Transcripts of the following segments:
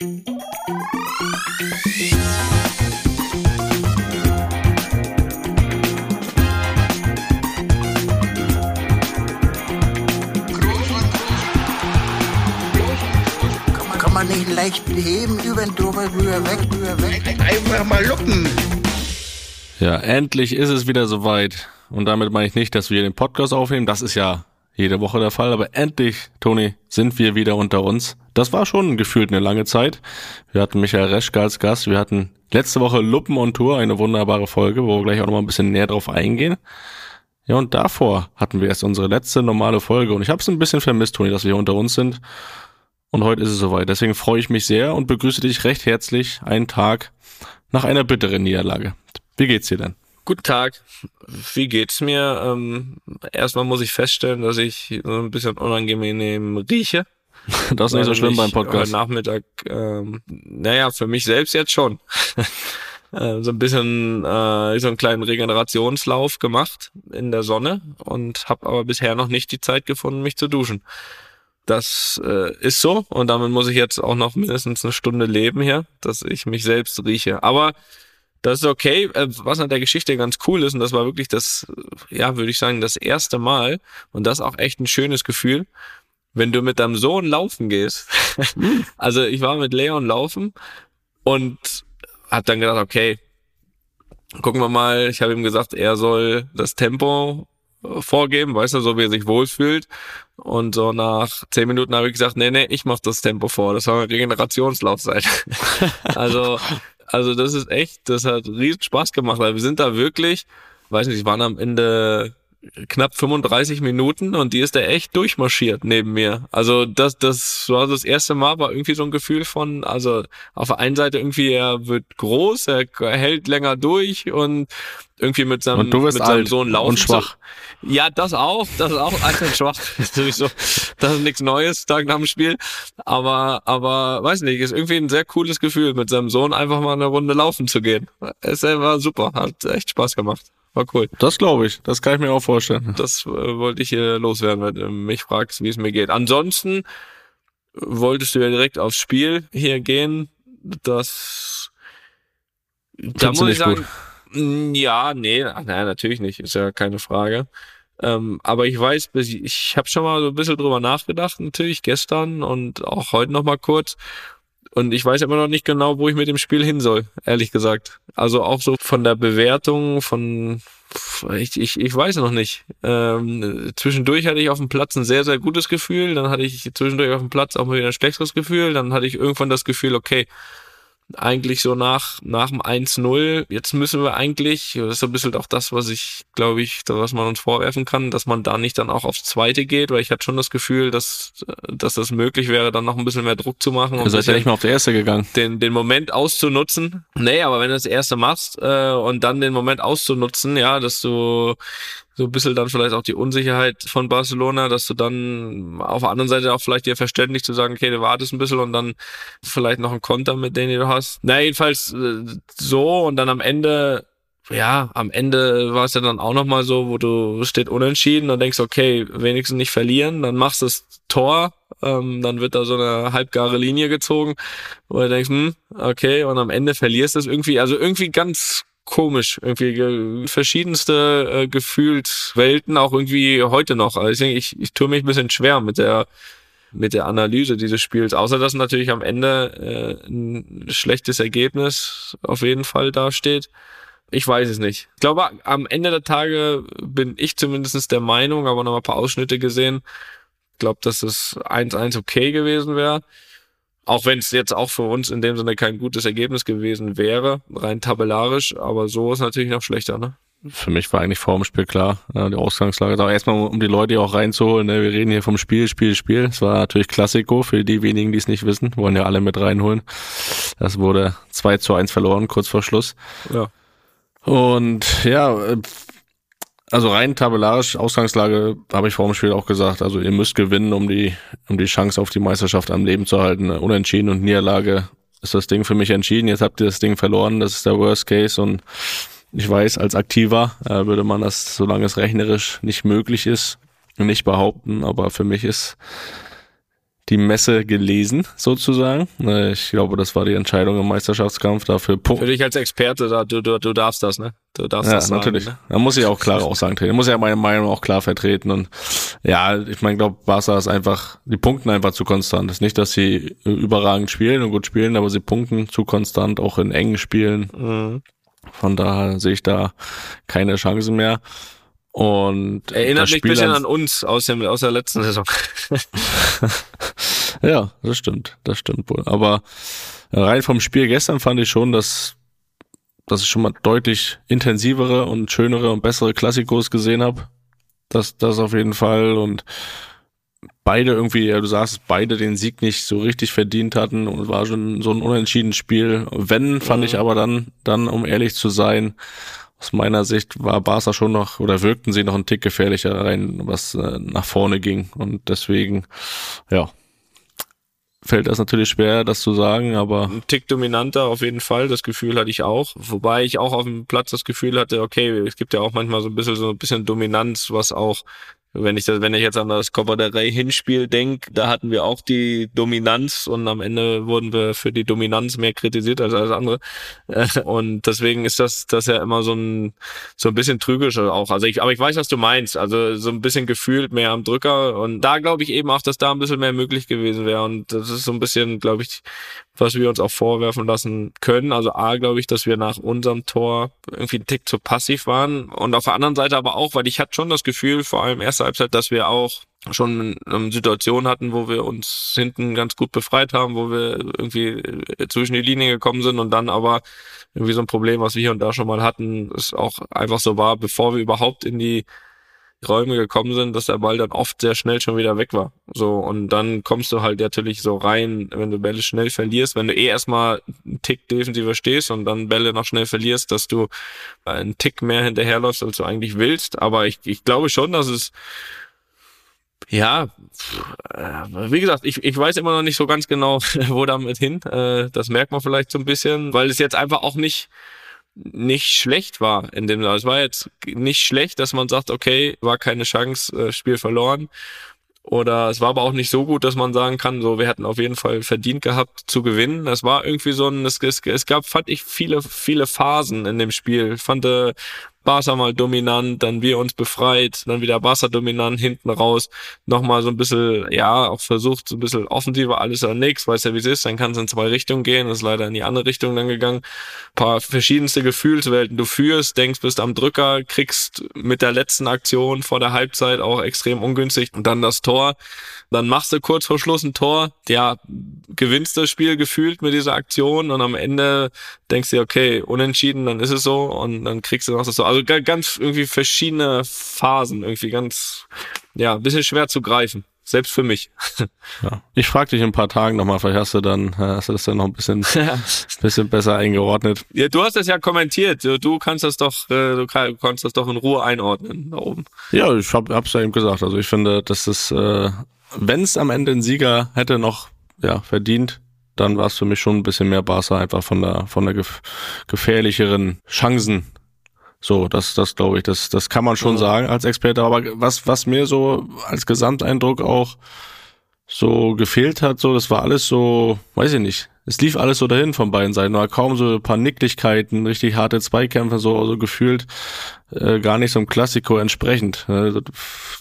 Kann man nicht leicht heben, über den drüber, rüber, weg, rüber, weg. Einfach mal luppen. Ja, endlich ist es wieder soweit. Und damit meine ich nicht, dass wir den Podcast aufnehmen. Das ist ja jede Woche der Fall. Aber endlich, Toni, sind wir wieder unter uns. Das war schon gefühlt eine lange Zeit. Wir hatten Michael Reschke als Gast. Wir hatten letzte Woche Luppen on Tour, eine wunderbare Folge, wo wir gleich auch noch mal ein bisschen näher drauf eingehen. Ja, und davor hatten wir erst unsere letzte normale Folge. Und ich habe es ein bisschen vermisst, Toni, dass wir hier unter uns sind. Und heute ist es soweit. Deswegen freue ich mich sehr und begrüße dich recht herzlich einen Tag nach einer bitteren Niederlage. Wie geht's dir denn? Guten Tag. Wie geht's mir? Ähm, erstmal muss ich feststellen, dass ich so ein bisschen unangenehm rieche. Das ist nicht so schlimm beim Podcast. Nachmittag, ähm, naja, für mich selbst jetzt schon. Äh, so ein bisschen äh, so einen kleinen Regenerationslauf gemacht in der Sonne und habe aber bisher noch nicht die Zeit gefunden, mich zu duschen. Das äh, ist so und damit muss ich jetzt auch noch mindestens eine Stunde leben hier, dass ich mich selbst rieche. Aber das ist okay. Äh, Was an der Geschichte ganz cool ist, und das war wirklich das, ja, würde ich sagen, das erste Mal, und das auch echt ein schönes Gefühl, wenn du mit deinem Sohn laufen gehst. also ich war mit Leon laufen und hab dann gedacht, okay, gucken wir mal. Ich habe ihm gesagt, er soll das Tempo äh, vorgeben, weißt du, so wie er sich wohlfühlt. Und so nach zehn Minuten habe ich gesagt, nee, nee, ich mach das Tempo vor. Das soll ein Regenerationslauf sein. also, also das ist echt, das hat riesen Spaß gemacht, weil wir sind da wirklich, weiß nicht, waren am Ende knapp 35 Minuten und die ist da echt durchmarschiert neben mir. Also das, das war das erste Mal, war irgendwie so ein Gefühl von, also auf der einen Seite irgendwie, er wird groß, er hält länger durch und irgendwie mit seinem, Und du wirst mit seinem alt Sohn laufen. und schwach. Zu, ja, das auch, das ist auch alt und schwach. Das ist sowieso, das ist nichts Neues, Tag nach dem Spiel. Aber, aber, weiß nicht, ist irgendwie ein sehr cooles Gefühl, mit seinem Sohn einfach mal eine Runde laufen zu gehen. Es war super, hat echt Spaß gemacht. War cool. Das glaube ich. Das kann ich mir auch vorstellen. Das äh, wollte ich hier loswerden, wenn du mich fragst, wie es mir geht. Ansonsten wolltest du ja direkt aufs Spiel hier gehen. Das da Findest muss ich sagen, mm, ja, nee, ach, nein, natürlich nicht, ist ja keine Frage. Ähm, aber ich weiß, bis- ich habe schon mal so ein bisschen drüber nachgedacht, natürlich gestern und auch heute noch mal kurz. Und ich weiß immer noch nicht genau, wo ich mit dem Spiel hin soll, ehrlich gesagt. Also auch so von der Bewertung, von ich, ich, ich weiß noch nicht. Ähm, zwischendurch hatte ich auf dem Platz ein sehr, sehr gutes Gefühl. Dann hatte ich zwischendurch auf dem Platz auch mal wieder ein schlechteres Gefühl. Dann hatte ich irgendwann das Gefühl, okay, eigentlich so nach, nach dem 1-0, jetzt müssen wir eigentlich, das ist so ein bisschen auch das, was ich, glaube ich, was man uns vorwerfen kann, dass man da nicht dann auch aufs Zweite geht, weil ich hatte schon das Gefühl, dass, dass das möglich wäre, dann noch ein bisschen mehr Druck zu machen. Ihr und seid ja nicht mal auf der erste gegangen. den, den Moment auszunutzen. Nee, aber wenn du das erste machst äh, und dann den Moment auszunutzen, ja, dass du so ein bisschen dann vielleicht auch die Unsicherheit von Barcelona, dass du dann auf der anderen Seite auch vielleicht dir verständlich zu sagen, okay, du wartest ein bisschen und dann vielleicht noch einen Konter mit denen, den du hast. Na, jedenfalls äh, so und dann am Ende ja, am Ende war es ja dann auch nochmal so, wo du steht unentschieden und denkst, okay, wenigstens nicht verlieren, dann machst du das Tor, ähm, dann wird da so eine halbgare Linie gezogen, wo du denkst, hm, okay, und am Ende verlierst du es irgendwie, also irgendwie ganz komisch, irgendwie ge- verschiedenste äh, gefühlt Welten, auch irgendwie heute noch. Also ich, denke, ich, ich tue mich ein bisschen schwer mit der mit der Analyse dieses Spiels, außer dass natürlich am Ende äh, ein schlechtes Ergebnis auf jeden Fall dasteht. Ich weiß es nicht. Ich glaube, am Ende der Tage bin ich zumindest der Meinung, aber noch mal ein paar Ausschnitte gesehen, ich glaube, dass es 1-1 okay gewesen wäre. Auch wenn es jetzt auch für uns in dem Sinne kein gutes Ergebnis gewesen wäre, rein tabellarisch, aber so ist natürlich noch schlechter, ne? Für mich war eigentlich vor dem Spiel klar, die Ausgangslage. Aber erstmal, um die Leute hier auch reinzuholen, ne, wir reden hier vom Spiel, Spiel, Spiel. Es war natürlich Klassiko für die wenigen, die es nicht wissen, wollen ja alle mit reinholen. Das wurde 2 zu 1 verloren, kurz vor Schluss. Ja. Und ja, äh, also rein tabellarisch, Ausgangslage habe ich vor dem Spiel auch gesagt. Also ihr müsst gewinnen, um die, um die Chance auf die Meisterschaft am Leben zu halten. Unentschieden und Niederlage ist das Ding für mich entschieden. Jetzt habt ihr das Ding verloren, das ist der Worst Case und ich weiß, als Aktiver äh, würde man das, solange es rechnerisch nicht möglich ist, nicht behaupten, aber für mich ist die Messe gelesen, sozusagen. Ich glaube, das war die Entscheidung im Meisterschaftskampf dafür. Für dich als Experte, da, du, du, du darfst das, ne? Du darfst ja, das sagen, natürlich. Ne? Da muss ich auch klare Aussagen treten. Da muss ja meine Meinung auch klar vertreten. Und ja, ich meine, glaube, Barca ist einfach, die punkten einfach zu konstant. Es ist nicht, dass sie überragend spielen und gut spielen, aber sie punkten zu konstant, auch in engen Spielen. Mhm. Von daher sehe ich da keine Chance mehr. Und Erinnert mich ein bisschen an- uns aus, dem, aus der letzten Saison. Ja, das stimmt, das stimmt wohl. Aber rein vom Spiel gestern fand ich schon, dass, dass ich schon mal deutlich intensivere und schönere und bessere Klassikos gesehen habe. Das, das auf jeden Fall. Und beide irgendwie, ja, du sagst, beide den Sieg nicht so richtig verdient hatten und war schon so ein unentschieden Spiel. Wenn, fand Mhm. ich aber dann, dann, um ehrlich zu sein, aus meiner Sicht war Barca schon noch oder wirkten sie noch einen Tick gefährlicher rein, was äh, nach vorne ging. Und deswegen, ja, fällt das natürlich schwer, das zu sagen, aber ein Tick dominanter auf jeden Fall. Das Gefühl hatte ich auch. Wobei ich auch auf dem Platz das Gefühl hatte, okay, es gibt ja auch manchmal so ein bisschen so ein bisschen Dominanz, was auch wenn ich das, wenn ich jetzt an das Copa del Rey Hinspiel denke, da hatten wir auch die Dominanz und am Ende wurden wir für die Dominanz mehr kritisiert als alles andere. Und deswegen ist das, das ja immer so ein, so ein bisschen trügisch auch. Also ich, aber ich weiß, was du meinst. Also so ein bisschen gefühlt mehr am Drücker und da glaube ich eben auch, dass da ein bisschen mehr möglich gewesen wäre und das ist so ein bisschen, glaube ich, was wir uns auch vorwerfen lassen können. Also A, glaube ich, dass wir nach unserem Tor irgendwie einen Tick zu passiv waren. Und auf der anderen Seite aber auch, weil ich hatte schon das Gefühl, vor allem erste Halbzeit, dass wir auch schon eine Situation hatten, wo wir uns hinten ganz gut befreit haben, wo wir irgendwie zwischen die Linien gekommen sind und dann aber irgendwie so ein Problem, was wir hier und da schon mal hatten, es auch einfach so war, bevor wir überhaupt in die Räume gekommen sind, dass der Ball dann oft sehr schnell schon wieder weg war. So, und dann kommst du halt natürlich so rein, wenn du Bälle schnell verlierst, wenn du eh erstmal einen Tick defensiver stehst und dann Bälle noch schnell verlierst, dass du einen Tick mehr hinterherläufst, als du eigentlich willst. Aber ich, ich glaube schon, dass es ja, äh, wie gesagt, ich, ich weiß immer noch nicht so ganz genau, wo damit hin. Äh, Das merkt man vielleicht so ein bisschen, weil es jetzt einfach auch nicht nicht schlecht war in dem. Es war jetzt nicht schlecht, dass man sagt, okay, war keine Chance, äh, Spiel verloren. Oder es war aber auch nicht so gut, dass man sagen kann, so, wir hätten auf jeden Fall verdient gehabt zu gewinnen. Das war irgendwie so ein, es, es, es gab, fand ich, viele, viele Phasen in dem Spiel. Ich fand äh, Barca mal dominant, dann wir uns befreit, dann wieder Barca dominant, hinten raus, nochmal so ein bisschen, ja, auch versucht, so ein bisschen offensiver, alles oder nichts, weiß ja wie es ist, dann kann es in zwei Richtungen gehen, ist leider in die andere Richtung dann gegangen. paar verschiedenste Gefühlswelten. Du führst, denkst, bist am Drücker, kriegst mit der letzten Aktion vor der Halbzeit auch extrem ungünstig und dann das Tor. Dann machst du kurz vor Schluss ein Tor, ja, gewinnst das Spiel gefühlt mit dieser Aktion und am Ende denkst du okay, unentschieden, dann ist es so und dann kriegst du noch das so. Also ga- ganz irgendwie verschiedene Phasen, irgendwie ganz, ja, ein bisschen schwer zu greifen. Selbst für mich. ja. ich frage dich in ein paar Tagen nochmal, vielleicht hast du dann, äh, hast du das dann noch ein bisschen, bisschen besser eingeordnet. Ja, du hast das ja kommentiert. Du, kannst das doch, äh, du kann- kannst das doch in Ruhe einordnen da oben. Ja, ich hab, hab's ja eben gesagt. Also ich finde, dass es, äh, wenn es am Ende ein Sieger hätte noch ja, verdient, dann war es für mich schon ein bisschen mehr Barca einfach von der von der gef gefährlicheren Chancen. So, das, das glaube ich, das, das kann man schon Ja. sagen als Experte. Aber was, was mir so als Gesamteindruck auch so gefehlt hat, so, das war alles so, weiß ich nicht. Es lief alles so dahin von beiden Seiten. War kaum so ein paar Nicklichkeiten, richtig harte Zweikämpfe, so, so gefühlt äh, gar nicht so ein Klassiko entsprechend. Äh,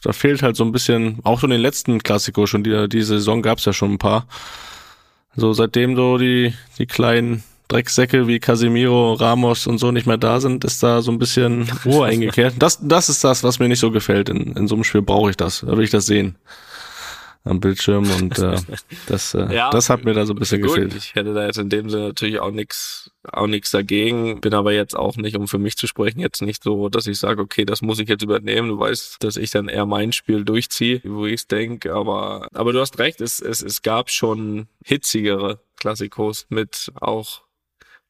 da fehlt halt so ein bisschen, auch schon den letzten Klassiko, schon die, die Saison gab's ja schon ein paar. So seitdem so die, die kleinen Drecksäcke wie Casemiro, Ramos und so nicht mehr da sind, ist da so ein bisschen Ruhe eingekehrt. Das, das ist das, was mir nicht so gefällt. In, in so einem Spiel brauche ich das. Da will ich das sehen am Bildschirm und äh, das, äh, Ja, das hat mir da so ein bisschen Gut, gefehlt. ich hätte da jetzt in dem Sinne natürlich auch nichts auch nichts dagegen, bin aber jetzt auch nicht, um für mich zu sprechen, jetzt nicht so, dass ich sage, okay, das muss ich jetzt übernehmen. Du weißt, dass ich dann eher mein Spiel durchziehe, wo ich es denke, aber, aber du hast recht, es, es, es gab schon hitzigere Klassikos mit auch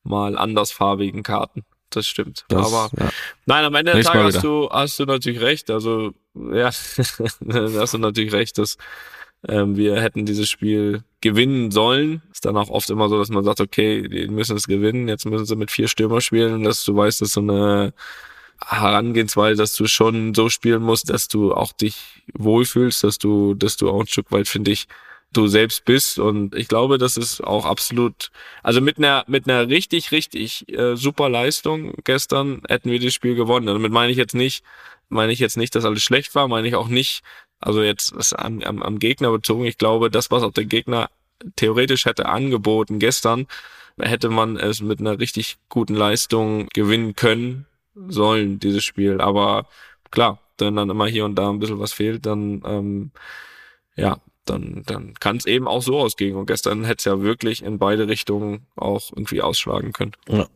mal andersfarbigen Karten. Das stimmt. Das, aber ja. Nein, am Ende des Nächstes Mal Tages hast du, hast du natürlich recht. Also, ja, hast du natürlich recht, dass ähm, wir hätten dieses Spiel gewinnen sollen. Ist dann auch oft immer so, dass man sagt, okay, die müssen es gewinnen, jetzt müssen sie mit vier Stürmer spielen und dass du weißt, dass so eine Herangehensweise, dass du schon so spielen musst, dass du auch dich wohlfühlst, dass du, dass du auch ein Stück weit, finde ich, du selbst bist. Und ich glaube, das ist auch absolut, also mit einer, mit einer richtig, richtig äh, super Leistung gestern hätten wir das Spiel gewonnen. Damit meine ich jetzt nicht, meine ich jetzt nicht, dass alles schlecht war, meine ich auch nicht, also jetzt am, am, am Gegner bezogen. Ich glaube, das, was auch der Gegner theoretisch hätte angeboten gestern, hätte man es mit einer richtig guten Leistung gewinnen können sollen, dieses Spiel. Aber klar, wenn dann immer hier und da ein bisschen was fehlt, dann ähm, ja, dann, dann kann es eben auch so ausgehen. Und gestern hätte es ja wirklich in beide Richtungen auch irgendwie ausschlagen können. Ja.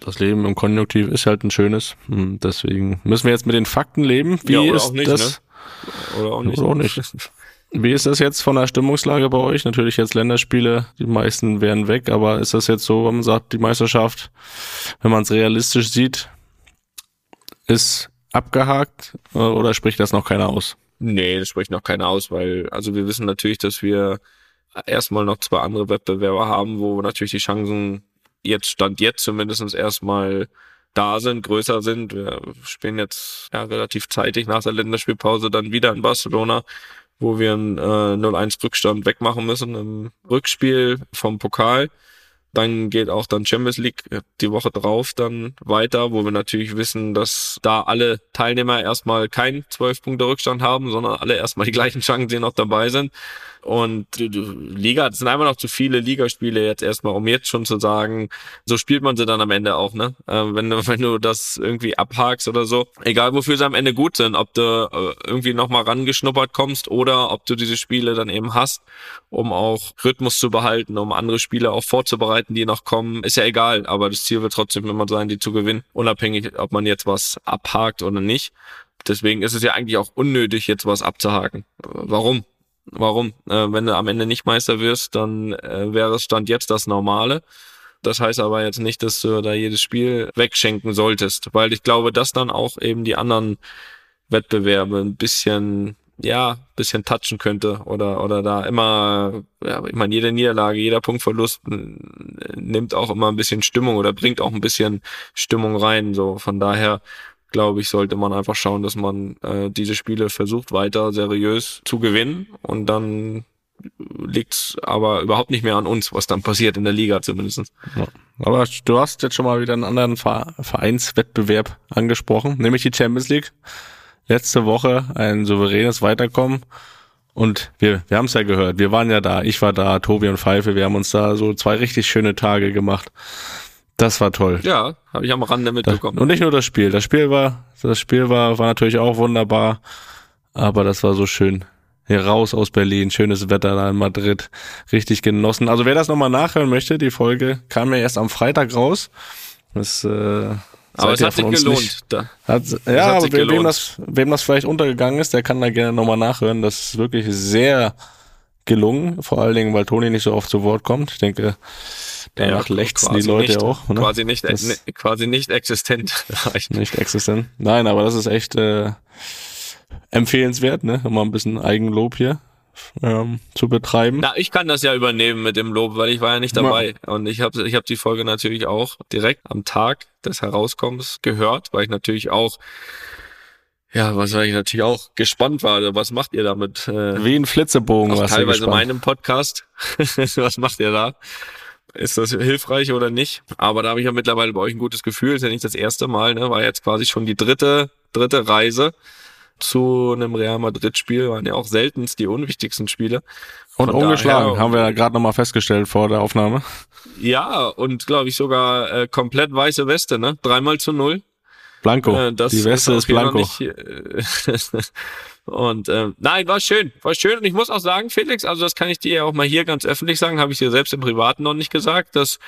Das Leben im Konjunktiv ist halt ein schönes. Hm, deswegen müssen wir jetzt mit den Fakten leben. Wie ja, ist nicht, das? Ne? Oder auch nicht. Oder auch nicht. Wie ist das jetzt von der Stimmungslage bei euch? Natürlich jetzt Länderspiele, die meisten wären weg, aber ist das jetzt so, wenn man sagt, die Meisterschaft, wenn man es realistisch sieht, ist abgehakt äh, oder spricht das noch keiner aus? Nee, das spricht noch keiner aus, weil, also wir wissen natürlich, dass wir erstmal noch zwei andere Wettbewerber haben, wo natürlich die Chancen jetzt, Stand jetzt zumindest erstmal da sind, größer sind. Wir spielen jetzt ja relativ zeitig nach der Länderspielpause dann wieder in Barcelona, wo wir einen äh, 0-1 Rückstand wegmachen müssen im Rückspiel vom Pokal. Dann geht auch dann Champions League die Woche drauf dann weiter, wo wir natürlich wissen, dass da alle Teilnehmer erstmal keinen 12 Punkte Rückstand haben, sondern alle erstmal die gleichen Chancen, die noch dabei sind. Und Liga, das sind einfach noch zu viele Ligaspiele jetzt erstmal, um jetzt schon zu sagen, so spielt man sie dann am Ende auch, ne? Äh, wenn du, wenn du das irgendwie abhakst oder so. Egal wofür sie am Ende gut sind, ob du äh, irgendwie nochmal rangeschnuppert kommst oder ob du diese Spiele dann eben hast, um auch Rhythmus zu behalten, um andere Spiele auch vorzubereiten, die noch kommen, ist ja egal. Aber das Ziel wird trotzdem immer sein, die zu gewinnen, unabhängig, ob man jetzt was abhakt oder nicht. Deswegen ist es ja eigentlich auch unnötig, jetzt was abzuhaken. Warum? Warum? Äh, wenn du am Ende nicht Meister wirst, dann äh, wäre es Stand jetzt das Normale. Das heißt aber jetzt nicht, dass du da jedes Spiel wegschenken solltest, weil ich glaube, dass dann auch eben die anderen Wettbewerbe ein bisschen, ja, bisschen touchen könnte oder, oder da immer, ja, ich meine, jede Niederlage, jeder Punktverlust nimmt auch immer ein bisschen Stimmung oder bringt auch ein bisschen Stimmung rein, so. Von daher glaube ich, sollte man einfach schauen, dass man äh, diese Spiele versucht weiter seriös zu gewinnen und dann liegt's aber überhaupt nicht mehr an uns, was dann passiert in der Liga zumindest. Ja. Aber du hast jetzt schon mal wieder einen anderen Vereinswettbewerb angesprochen, nämlich die Champions League. Letzte Woche ein souveränes Weiterkommen. Und wir, wir haben es ja gehört, wir waren ja da, ich war da, Tobi und Pfeife, wir haben uns da so zwei richtig schöne Tage gemacht. Das war toll. Ja, habe ich am Rande mitbekommen. Und nicht nur das Spiel. Das Spiel war, das Spiel war, war natürlich auch wunderbar. Aber das war so schön. Hier raus aus Berlin, schönes Wetter da in Madrid, richtig genossen. Also wer das nochmal nachhören möchte, die Folge kam ja erst am Freitag raus. Das, äh, aber es hat sich gelohnt. Da. Hat, ja, aber wem, wem, das, wem das vielleicht untergegangen ist, der kann da gerne nochmal nachhören. Das ist wirklich sehr gelungen, vor allen Dingen, weil Toni nicht so oft zu Wort kommt. Ich denke, danach ja, lechzen die Leute nicht, auch. Ne? Quasi nicht, ne, quasi nicht existent. nicht existent. Nein, aber das ist echt äh, empfehlenswert, ne? Mal ein bisschen Eigenlob hier ähm, zu betreiben. Na, ich kann das ja übernehmen mit dem Lob, weil ich war ja nicht dabei. Ja. Und ich habe ich hab die Folge natürlich auch direkt am Tag des Herauskommens gehört, weil ich natürlich auch ja, was ich natürlich auch gespannt war, was macht ihr damit? Äh, Wie ein Flitzebogen. Auch teilweise meinem Podcast. was macht ihr da? Ist das hilfreich oder nicht? Aber da habe ich ja mittlerweile bei euch ein gutes Gefühl. Ist ja nicht das erste Mal, ne? War jetzt quasi schon die dritte, dritte Reise zu einem Real Madrid-Spiel. Waren ja auch seltenst die unwichtigsten Spiele. Und Von ungeschlagen, daher, haben wir ja gerade nochmal festgestellt vor der Aufnahme. Ja, und glaube ich sogar äh, komplett weiße Weste, ne? Dreimal zu null. Blanco. Äh, die Weste ist, ist Blanco. Nicht, äh, und äh, nein, war schön, war schön. Und ich muss auch sagen, Felix, also das kann ich dir ja auch mal hier ganz öffentlich sagen, habe ich dir selbst im Privaten noch nicht gesagt, dass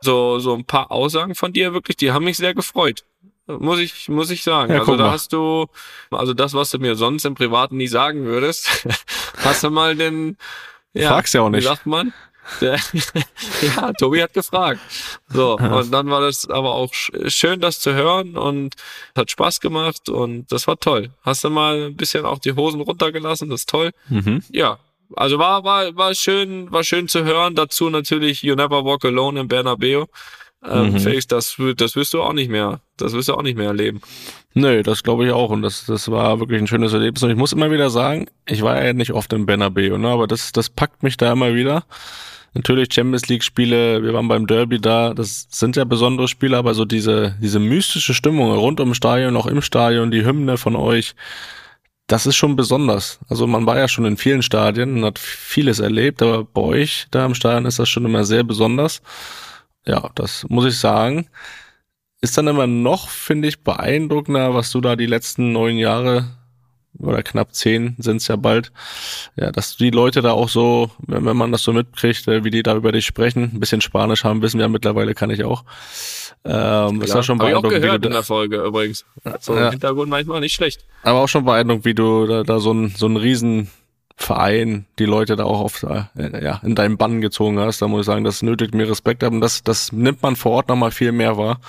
so so ein paar Aussagen von dir wirklich, die haben mich sehr gefreut. Muss ich, muss ich sagen. Ja, also da mal. hast du, also das, was du mir sonst im Privaten nie sagen würdest, hast du mal den, ja, Fragst ja auch nicht. Wie sagt man? ja, Tobi hat gefragt. So, und dann war das aber auch schön, das zu hören und hat Spaß gemacht und das war toll. Hast du mal ein bisschen auch die Hosen runtergelassen, das ist toll. Mhm. Ja, also war, war, war schön, war schön zu hören. Dazu natürlich You Never Walk Alone in Bernabeu. Ähm, Mhm. Felix, das, das wirst du auch nicht mehr, das wirst du auch nicht mehr erleben. Nö, das glaube ich auch. Und das, das war wirklich ein schönes Erlebnis. Und ich muss immer wieder sagen, ich war ja nicht oft im Bernabeu, ne? aber das, das packt mich da immer wieder. Natürlich Champions League Spiele, wir waren beim Derby da, das sind ja besondere Spiele, aber so diese, diese mystische Stimmung rund ums Stadion, auch im Stadion, die Hymne von euch, das ist schon besonders. Also man war ja schon in vielen Stadien und hat vieles erlebt, aber bei euch da im Stadion ist das schon immer sehr besonders. Ja, das muss ich sagen. Ist dann immer noch, finde ich, beeindruckender, was du da die letzten neun Jahre oder knapp zehn sind es ja bald, ja, dass die Leute da auch so, wenn, wenn man das so mitkriegt, äh, wie die da über dich sprechen, ein bisschen Spanisch haben, wissen wir ja mittlerweile, kann ich auch. Ähm, ist das schon Hab ich auch beeindruckend, gehört in der Folge übrigens. So Ja. im Hintergrund manchmal nicht schlecht. aber auch schon beeindruckend, wie du da, da so ein so ein riesen Verein, die Leute da auch auf, äh, ja, in deinen Bann gezogen hast. Da muss ich sagen, das nötigt mir Respekt ab und das, das nimmt man vor Ort nochmal viel mehr wahr.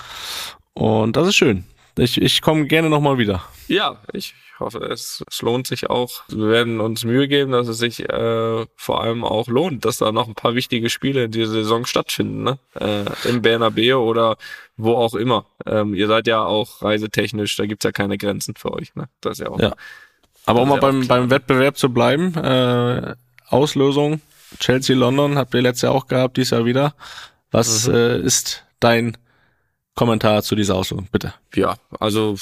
Und das ist schön. Ich, ich komme gerne nochmal wieder. Ja, ich hoffe, es, es lohnt sich auch. Wir werden uns Mühe geben, dass es sich äh, vor allem auch lohnt, dass da noch ein paar wichtige Spiele in dieser Saison stattfinden, ne? Äh, Im Bernabeu oder wo auch immer. Ähm, ihr seid ja auch reisetechnisch, da gibt's ja keine Grenzen für euch, ne? Das ist ja auch. Ja. Aber um Das mal beim, beim Wettbewerb zu bleiben, äh, Auslösung Chelsea London habt ihr letztes Jahr auch gehabt, dies Jahr wieder. Was Mhm. äh, ist dein Kommentar zu dieser Auslösung, bitte? Ja, also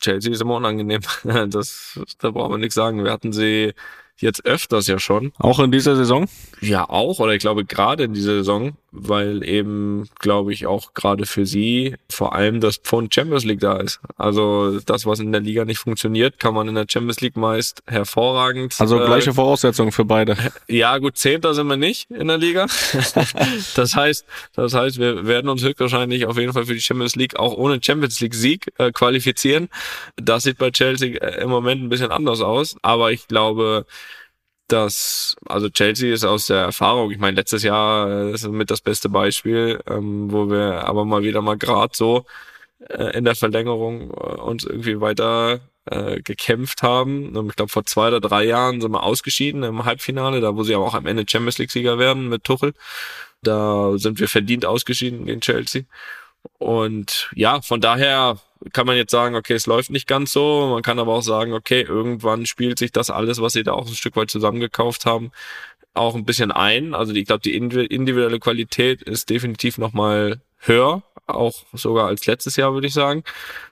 Chelsea ist immer unangenehm. Das, da brauchen wir nichts sagen. Wir hatten sie jetzt öfters ja schon. Auch in dieser Saison? Ja, auch, oder ich glaube gerade in dieser Saison, weil eben, glaube ich, auch gerade für sie vor allem das Pfund Champions League da ist. Also das, was in der Liga nicht funktioniert, kann man in der Champions League meist hervorragend. Also äh, gleiche Voraussetzungen für beide. ja, gut, Zehnter sind wir nicht in der Liga. das heißt, das heißt, wir werden uns höchstwahrscheinlich auf jeden Fall für die Champions League auch ohne Champions League Sieg äh, qualifizieren. Das sieht bei Chelsea äh, im Moment ein bisschen anders aus, aber ich glaube, dass, also Chelsea ist aus der Erfahrung, ich meine, letztes Jahr äh, ist mit das beste Beispiel, ähm, wo wir aber mal wieder mal gerade so äh, in der Verlängerung äh, uns irgendwie weiter äh, gekämpft haben. Und ich glaube, vor zwei oder drei Jahren sind wir ausgeschieden im Halbfinale, da wo sie aber auch am Ende Champions League-Sieger werden mit Tuchel. Da sind wir verdient ausgeschieden gegen Chelsea. Und ja, von daher kann man jetzt sagen, okay, es läuft nicht ganz so. Man kann aber auch sagen, okay, irgendwann spielt sich das alles, was sie da auch ein Stück weit zusammengekauft haben, auch ein bisschen ein. Also ich glaube, die individu- individuelle Qualität ist definitiv nochmal höher, auch sogar als letztes Jahr, würde ich sagen.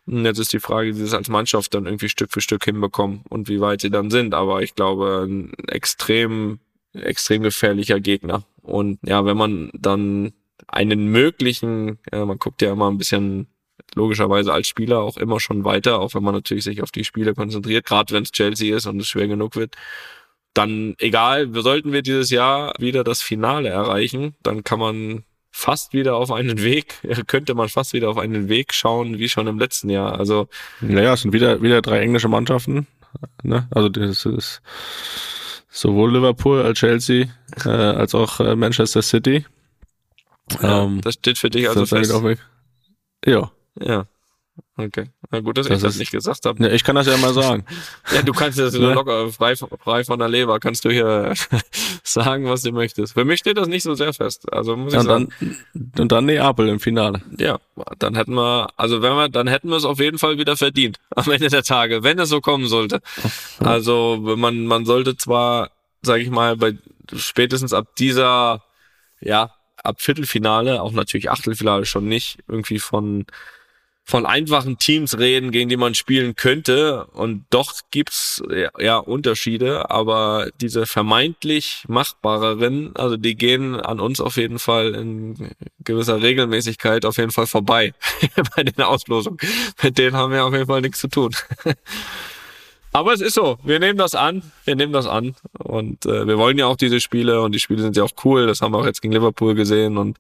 Und jetzt ist die Frage, wie sie es als Mannschaft dann irgendwie Stück für Stück hinbekommen und wie weit sie dann sind. Aber ich glaube, ein extrem, extrem gefährlicher Gegner. Und ja, wenn man dann einen möglichen, äh, man guckt ja immer ein bisschen logischerweise als Spieler auch immer schon weiter, auch wenn man natürlich sich auf die Spiele konzentriert, gerade wenn es Chelsea ist und es schwer genug wird. Dann egal, wir sollten wir dieses Jahr wieder das Finale erreichen, dann kann man fast wieder auf einen Weg, könnte man fast wieder auf einen Weg schauen, wie schon im letzten Jahr. Also Naja, es sind wieder, wieder drei englische Mannschaften. Ne? Also das ist sowohl Liverpool als Chelsea äh, als auch äh, Manchester City. Ja, Ähm, das steht für dich also fest. auch weg. Ja. Ja. Okay. Na gut, dass Das ich das nicht gesagt habe. ja, ich kann das ja mal sagen. Ja, du kannst das Ne? locker frei, frei von der Leber, kannst du hier sagen, was du möchtest. Für mich steht das nicht so sehr fest. Also muss ich Und sagen. dann, und dann Neapel im Finale. Ja, dann hätten wir, also wenn wir, dann hätten wir es auf jeden Fall wieder verdient am Ende der Tage, wenn es so kommen sollte. Also man, man sollte zwar, sage ich mal, bei spätestens ab dieser, ja, ab Viertelfinale, auch natürlich Achtelfinale schon nicht, irgendwie von von einfachen Teams reden, gegen die man spielen könnte. Und doch gibt's ja, ja Unterschiede, aber diese vermeintlich machbareren, also die gehen an uns auf jeden Fall in gewisser Regelmäßigkeit auf jeden Fall vorbei bei den Auslosungen. Mit denen haben wir auf jeden Fall nichts zu tun. Aber es ist so, wir nehmen das an, wir nehmen das an und äh, wir wollen ja auch diese Spiele und die Spiele sind ja auch cool, das haben wir auch jetzt gegen Liverpool gesehen und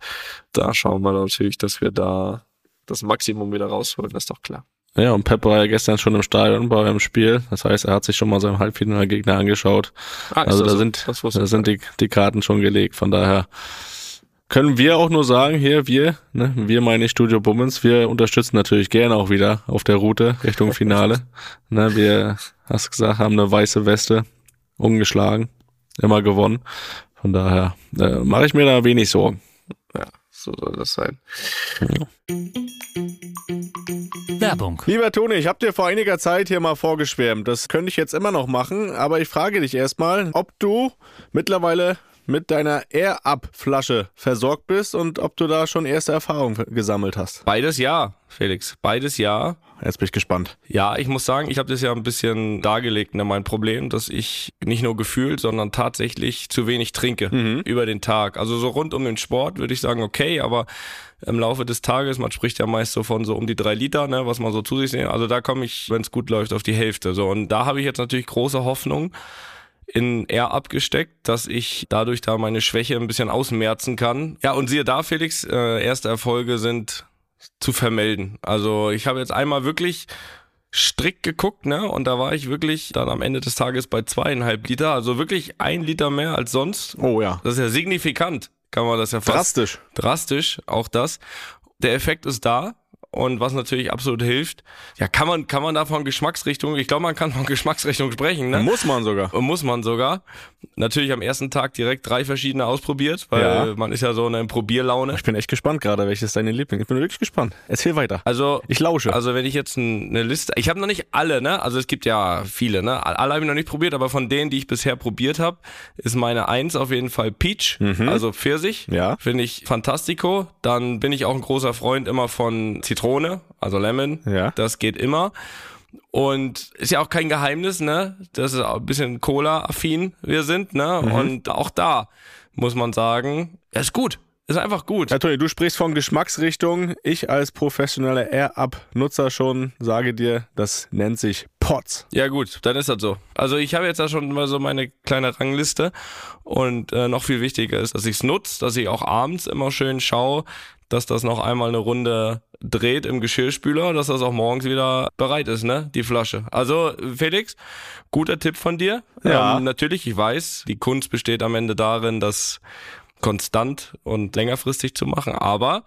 da schauen wir natürlich, dass wir da das Maximum wieder rausholen, das ist doch klar. Ja, und Pep war ja gestern schon im Stadion bei eurem Spiel. Das heißt, er hat sich schon mal seinen Halbfinalgegner angeschaut. Ah, Also da so? sind, da sind die, die Karten schon gelegt. Von daher können wir auch nur sagen, hier, wir, ne, wir meine ich Studio Bummens, wir unterstützen natürlich gerne auch wieder auf der Route Richtung Finale. ne, wir, hast gesagt, haben eine weiße Weste, ungeschlagen, immer gewonnen. Von daher äh, mache ich mir da wenig Sorgen. So soll das sein. Werbung. Lieber Toni, ich habe dir vor einiger Zeit hier mal vorgeschwärmt. Das könnte ich jetzt immer noch machen, aber ich frage dich erstmal, ob du mittlerweile mit deiner Air-Up-Flasche versorgt bist und ob du da schon erste Erfahrungen gesammelt hast. Beides ja, Felix. Beides ja. Jetzt bin ich gespannt. Ja, ich muss sagen, ich habe das ja ein bisschen dargelegt, ne, mein Problem, dass ich nicht nur gefühlt, sondern tatsächlich zu wenig trinke Mhm. über den Tag. Also so rund um den Sport würde ich sagen, okay, aber im Laufe des Tages, man spricht ja meist so von so um die drei Liter, ne, was man so zu sich nimmt. Also da komme ich, wenn es gut läuft, auf die Hälfte. So und da habe ich jetzt natürlich große Hoffnung in R abgesteckt, dass ich dadurch da meine Schwäche ein bisschen ausmerzen kann. Ja, und siehe da, Felix, äh, erste Erfolge sind zu vermelden. Also ich habe jetzt einmal wirklich strikt geguckt, ne? Und da war ich wirklich dann am Ende des Tages bei zweieinhalb Liter, also wirklich ein Liter mehr als sonst. Oh ja. Das ist ja signifikant, kann man das ja fast Drastisch. drastisch, auch das. Der Effekt ist da. Und was natürlich absolut hilft, ja, kann man, kann man da von Geschmacksrichtung, ich glaube, man kann von Geschmacksrichtung sprechen, ne? Muss man sogar. Und Muss man sogar. Natürlich am ersten Tag direkt drei verschiedene ausprobiert, weil Ja. man ist ja so in einer Probierlaune. Ich bin echt gespannt gerade, welches deine Liebling. Ich bin wirklich gespannt. Erzähl weiter. Also Ich lausche. Also wenn ich jetzt eine Liste, ich habe noch nicht alle, ne? Also es gibt ja viele, ne? Alle habe ich noch nicht probiert, aber von denen, die ich bisher probiert habe, ist meine Eins auf jeden Fall Peach, also Pfirsich. Ja. Finde ich fantastico. Dann bin ich auch ein großer Freund immer von Zitrone, also Lemon. Ja. Das geht immer. Und ist ja auch kein Geheimnis, ne? Das ist auch ein bisschen Cola-affin wir sind, ne? Und auch da muss man sagen, er ist gut. Ist einfach gut. Ja, Toni, du sprichst von Geschmacksrichtung. Ich als professioneller Air-Up-Nutzer schon sage dir, das nennt sich Pots. Ja gut, dann ist das so. Also ich habe jetzt da schon mal so meine kleine Rangliste und äh, noch viel wichtiger ist, dass ich es nutze, dass ich auch abends immer schön schaue, dass das noch einmal eine Runde dreht im Geschirrspüler, dass das auch morgens wieder bereit ist, ne, die Flasche. Also Felix, guter Tipp von dir. Ja. Ähm, natürlich, ich weiß, die Kunst besteht am Ende darin, das konstant und längerfristig zu machen, aber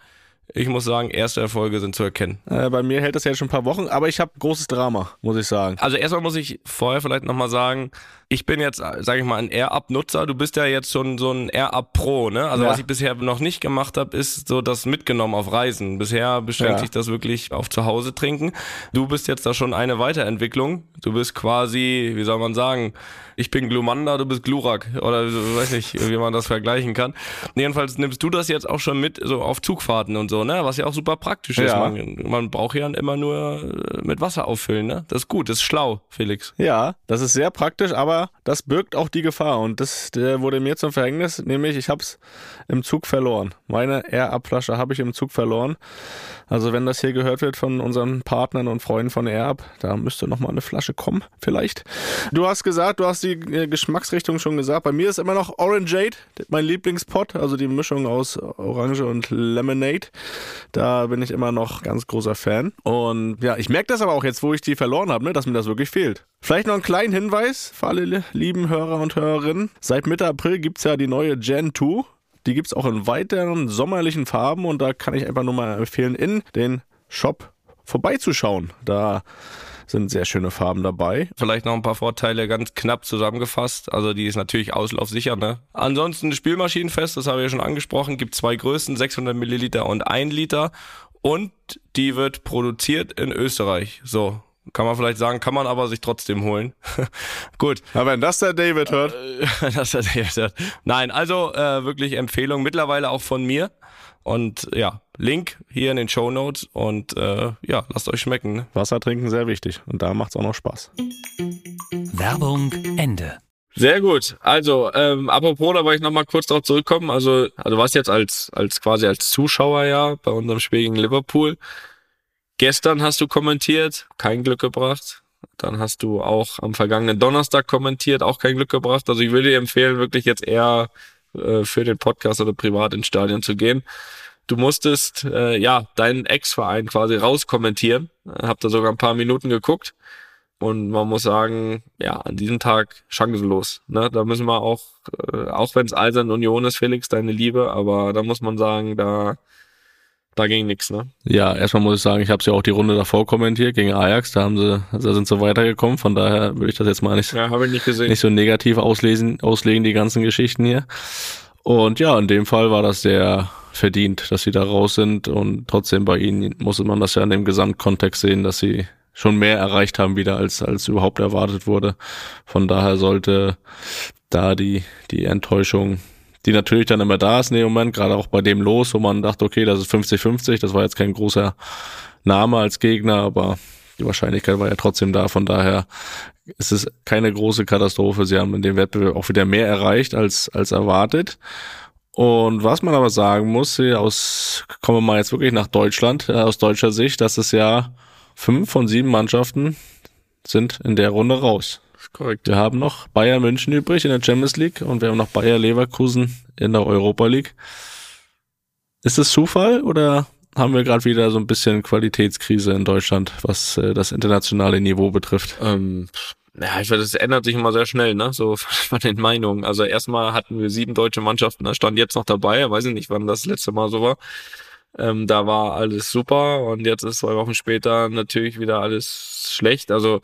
ich muss sagen, erste Erfolge sind zu erkennen. Äh, bei mir hält das ja schon ein paar Wochen, aber ich habe großes Drama, muss ich sagen. Also erstmal muss ich vorher vielleicht nochmal sagen, ich bin jetzt, sage ich mal, ein Air-Up-Nutzer. Du bist ja jetzt schon so ein Air-Up-Pro, ne? Also Ja. was ich bisher noch nicht gemacht habe, ist so das mitgenommen auf Reisen. Bisher beschränkt Ja. sich das wirklich auf zu Hause trinken. Du bist jetzt da schon eine Weiterentwicklung. Du bist quasi, wie soll man sagen, ich bin Glumanda, du bist Glurak. Oder so, weiß nicht, wie man das vergleichen kann. Jedenfalls nimmst du das jetzt auch schon mit, so auf Zugfahrten und so, ne? Was ja auch super praktisch ist. Ja. Man, man braucht ja immer nur äh, mit Wasser auffüllen, ne? Das ist gut, das ist schlau, Felix. Ja, das ist sehr praktisch, aber das birgt auch die Gefahr und das wurde mir zum Verhängnis, nämlich ich habe es im Zug verloren. Meine Air-Up-Flasche habe ich im Zug verloren. Also wenn das hier gehört wird von unseren Partnern und Freunden von Air-Up, da müsste noch mal eine Flasche kommen, vielleicht. Du hast gesagt, du hast die äh, Geschmacksrichtung schon gesagt. Bei mir ist immer noch Orangeade, mein Lieblingspot, also die Mischung aus Orange und Lemonade. Da bin ich immer noch ganz großer Fan. Und ja, ich merke das aber auch jetzt, wo ich die verloren habe, ne, dass mir das wirklich fehlt. Vielleicht noch einen kleinen Hinweis für alle li- lieben Hörer und Hörerinnen. Seit Mitte April gibt's ja die neue Gen 2. Die gibt's auch in weiteren sommerlichen Farben und da kann ich einfach nur mal empfehlen, in den Shop vorbeizuschauen. Da sind sehr schöne Farben dabei. Vielleicht noch ein paar Vorteile ganz knapp zusammengefasst. Also die ist natürlich auslaufsicher, ne? Ansonsten Spülmaschinenfest, das habe ich ja schon angesprochen, gibt zwei Größen, 600 Milliliter und 1 Liter. Und die wird produziert in Österreich. So, kann man vielleicht sagen, kann man aber sich trotzdem holen. Gut, Aber wenn das der David hört, das hat er gesagt. Nein, also äh, wirklich Empfehlung, mittlerweile auch von mir. Und ja, Link hier in den Show Notes und äh, ja, lasst euch schmecken. Ne? Wasser trinken sehr wichtig und da macht's auch noch Spaß. Werbung Ende. Sehr gut. Also, ähm, apropos, da wollte ich nochmal kurz drauf zurückkommen. Also, also du warst jetzt als, als quasi als Zuschauer ja bei unserem Spiel gegen Liverpool. Gestern hast du kommentiert, kein Glück gebracht. Dann hast du auch am vergangenen Donnerstag kommentiert, auch kein Glück gebracht. Also ich würde dir empfehlen, wirklich jetzt eher äh, für den Podcast oder privat ins Stadion zu gehen. Du musstest äh, ja deinen Ex-Verein quasi rauskommentieren. Äh, Hab da sogar ein paar Minuten geguckt. Und man muss sagen, ja, an diesem Tag chancenlos. Ne? Da müssen wir auch, äh, auch wenn es Eisern Union ist, Felix, deine Liebe, aber da muss man sagen, da, da ging nichts. Ne? Ja, erstmal muss ich sagen, ich habe ja auch die Runde davor kommentiert gegen Ajax, da haben sie, da sind sie weitergekommen, von daher würde ich das jetzt mal nicht, Ja, nicht nicht so negativ auslesen, auslegen, die ganzen Geschichten hier. Und ja, in dem Fall war das sehr, verdient, dass sie da raus sind und trotzdem bei ihnen muss man das ja in dem Gesamtkontext sehen, dass sie schon mehr erreicht haben wieder als als überhaupt erwartet wurde. Von daher sollte da die die Enttäuschung, die natürlich dann immer da ist in dem Moment, gerade auch bei dem Los, wo man dachte, okay, das ist 50-50, das war jetzt kein großer Name als Gegner, aber die Wahrscheinlichkeit war ja trotzdem da. Von daher ist es keine große Katastrophe. Sie haben in dem Wettbewerb auch wieder mehr erreicht als, als erwartet. Und was man aber sagen muss, aus, kommen wir mal jetzt wirklich nach Deutschland, äh, aus deutscher Sicht, dass es ja fünf von sieben Mannschaften sind in der Runde raus. Korrekt. Wir haben noch Bayern München übrig in der Champions League und wir haben noch Bayer Leverkusen in der Europa League. Ist es Zufall oder haben wir gerade wieder so ein bisschen Qualitätskrise in Deutschland, was äh, das internationale Niveau betrifft? Ähm, ja, ich finde, das ändert sich immer sehr schnell, ne? So von den Meinungen. Also erstmal hatten wir sieben deutsche Mannschaften, da stand jetzt noch dabei, weiß ich nicht, wann das letzte Mal so war. Ähm, da war alles super und jetzt ist zwei Wochen später natürlich wieder alles schlecht. Also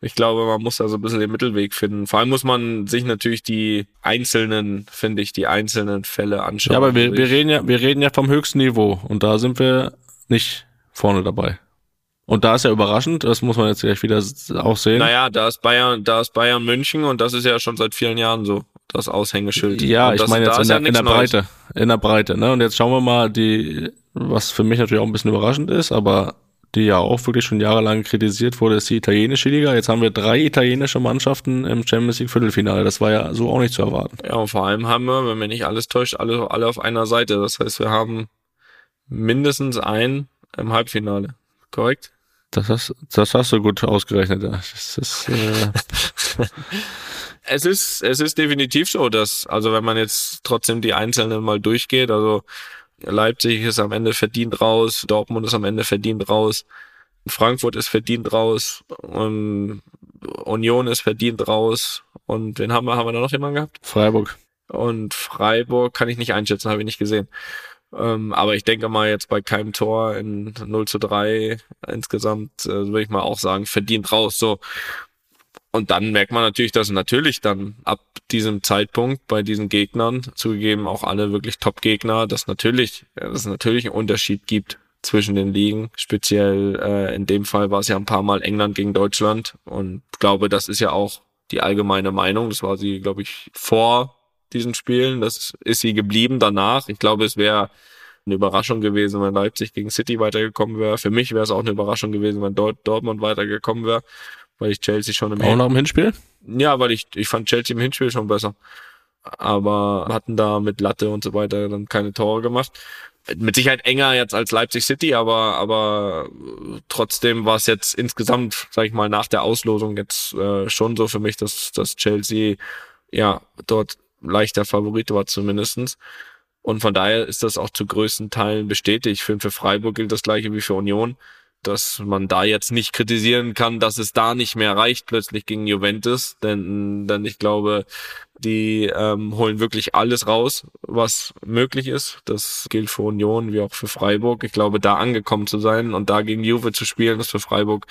ich glaube, man muss da so ein bisschen den Mittelweg finden. Vor allem muss man sich natürlich die einzelnen, finde ich, die einzelnen Fälle anschauen. Ja, aber wir, wir reden ja, wir reden ja vom höchsten Niveau und da sind wir nicht vorne dabei. Und da ist ja überraschend, das muss man jetzt gleich wieder auch sehen. Naja, da ist Bayern, da ist Bayern München und das ist ja schon seit vielen Jahren so, das Aushängeschild. Ja, und ich das, meine jetzt in ja in der Neues. Breite. In der Breite, ne? Und jetzt schauen wir mal, die, was für mich natürlich auch ein bisschen überraschend ist, aber die ja auch wirklich schon jahrelang kritisiert wurde, ist die italienische Liga. Jetzt haben wir drei italienische Mannschaften im Champions League Viertelfinale. Das war ja so auch nicht zu erwarten. Ja, und vor allem haben wir, wenn mir nicht alles täuscht, alle, alle auf einer Seite. Das heißt, wir haben mindestens einen im Halbfinale. Korrekt? Das hast, das hast du gut ausgerechnet. Das ist, äh, Es ist, es ist definitiv so, dass, also wenn man jetzt trotzdem die Einzelnen mal durchgeht, also Leipzig ist am Ende verdient raus, Dortmund ist am Ende verdient raus, Frankfurt ist verdient raus, und Union ist verdient raus und wen haben wir, haben wir da noch jemanden gehabt? Freiburg. Und Freiburg kann ich nicht einschätzen, habe ich nicht gesehen. Ähm, aber ich denke mal jetzt bei keinem Tor in 0 zu 3 insgesamt, äh, würde ich mal auch sagen, verdient raus. So. Und dann merkt man natürlich, dass natürlich dann ab diesem Zeitpunkt bei diesen Gegnern, zugegeben auch alle wirklich Top-Gegner, dass natürlich, ja, dass es natürlich einen Unterschied gibt zwischen den Ligen. Speziell äh, in dem Fall war es ja ein paar Mal England gegen Deutschland. Und glaube, das ist ja auch die allgemeine Meinung. Das war sie, glaube ich, vor diesen Spielen. Das ist sie geblieben danach. Ich glaube, es wäre eine Überraschung gewesen, wenn Leipzig gegen City weitergekommen wäre. Für mich wäre es auch eine Überraschung gewesen, wenn Dort Dortmund weitergekommen wäre, weil ich Chelsea schon im Auch noch im Hinspiel? ja, weil ich, ich fand Chelsea im Hinspiel schon besser. Aber hatten da mit Latte und so weiter dann keine Tore gemacht. Mit Sicherheit enger jetzt als Leipzig City, aber, aber trotzdem war es jetzt insgesamt, sag ich mal, nach der Auslosung jetzt äh, schon so für mich, dass, dass Chelsea ja dort leichter Favorit war zumindestens. Und von daher ist das auch zu größten Teilen bestätigt. Für, für Freiburg gilt das gleiche wie für Union dass man da jetzt nicht kritisieren kann, dass es da nicht mehr reicht plötzlich gegen Juventus, denn, denn ich glaube, die ähm, holen wirklich alles raus, was möglich ist. Das gilt für Union wie auch für Freiburg. Ich glaube, da angekommen zu sein und da gegen Juve zu spielen, ist für Freiburg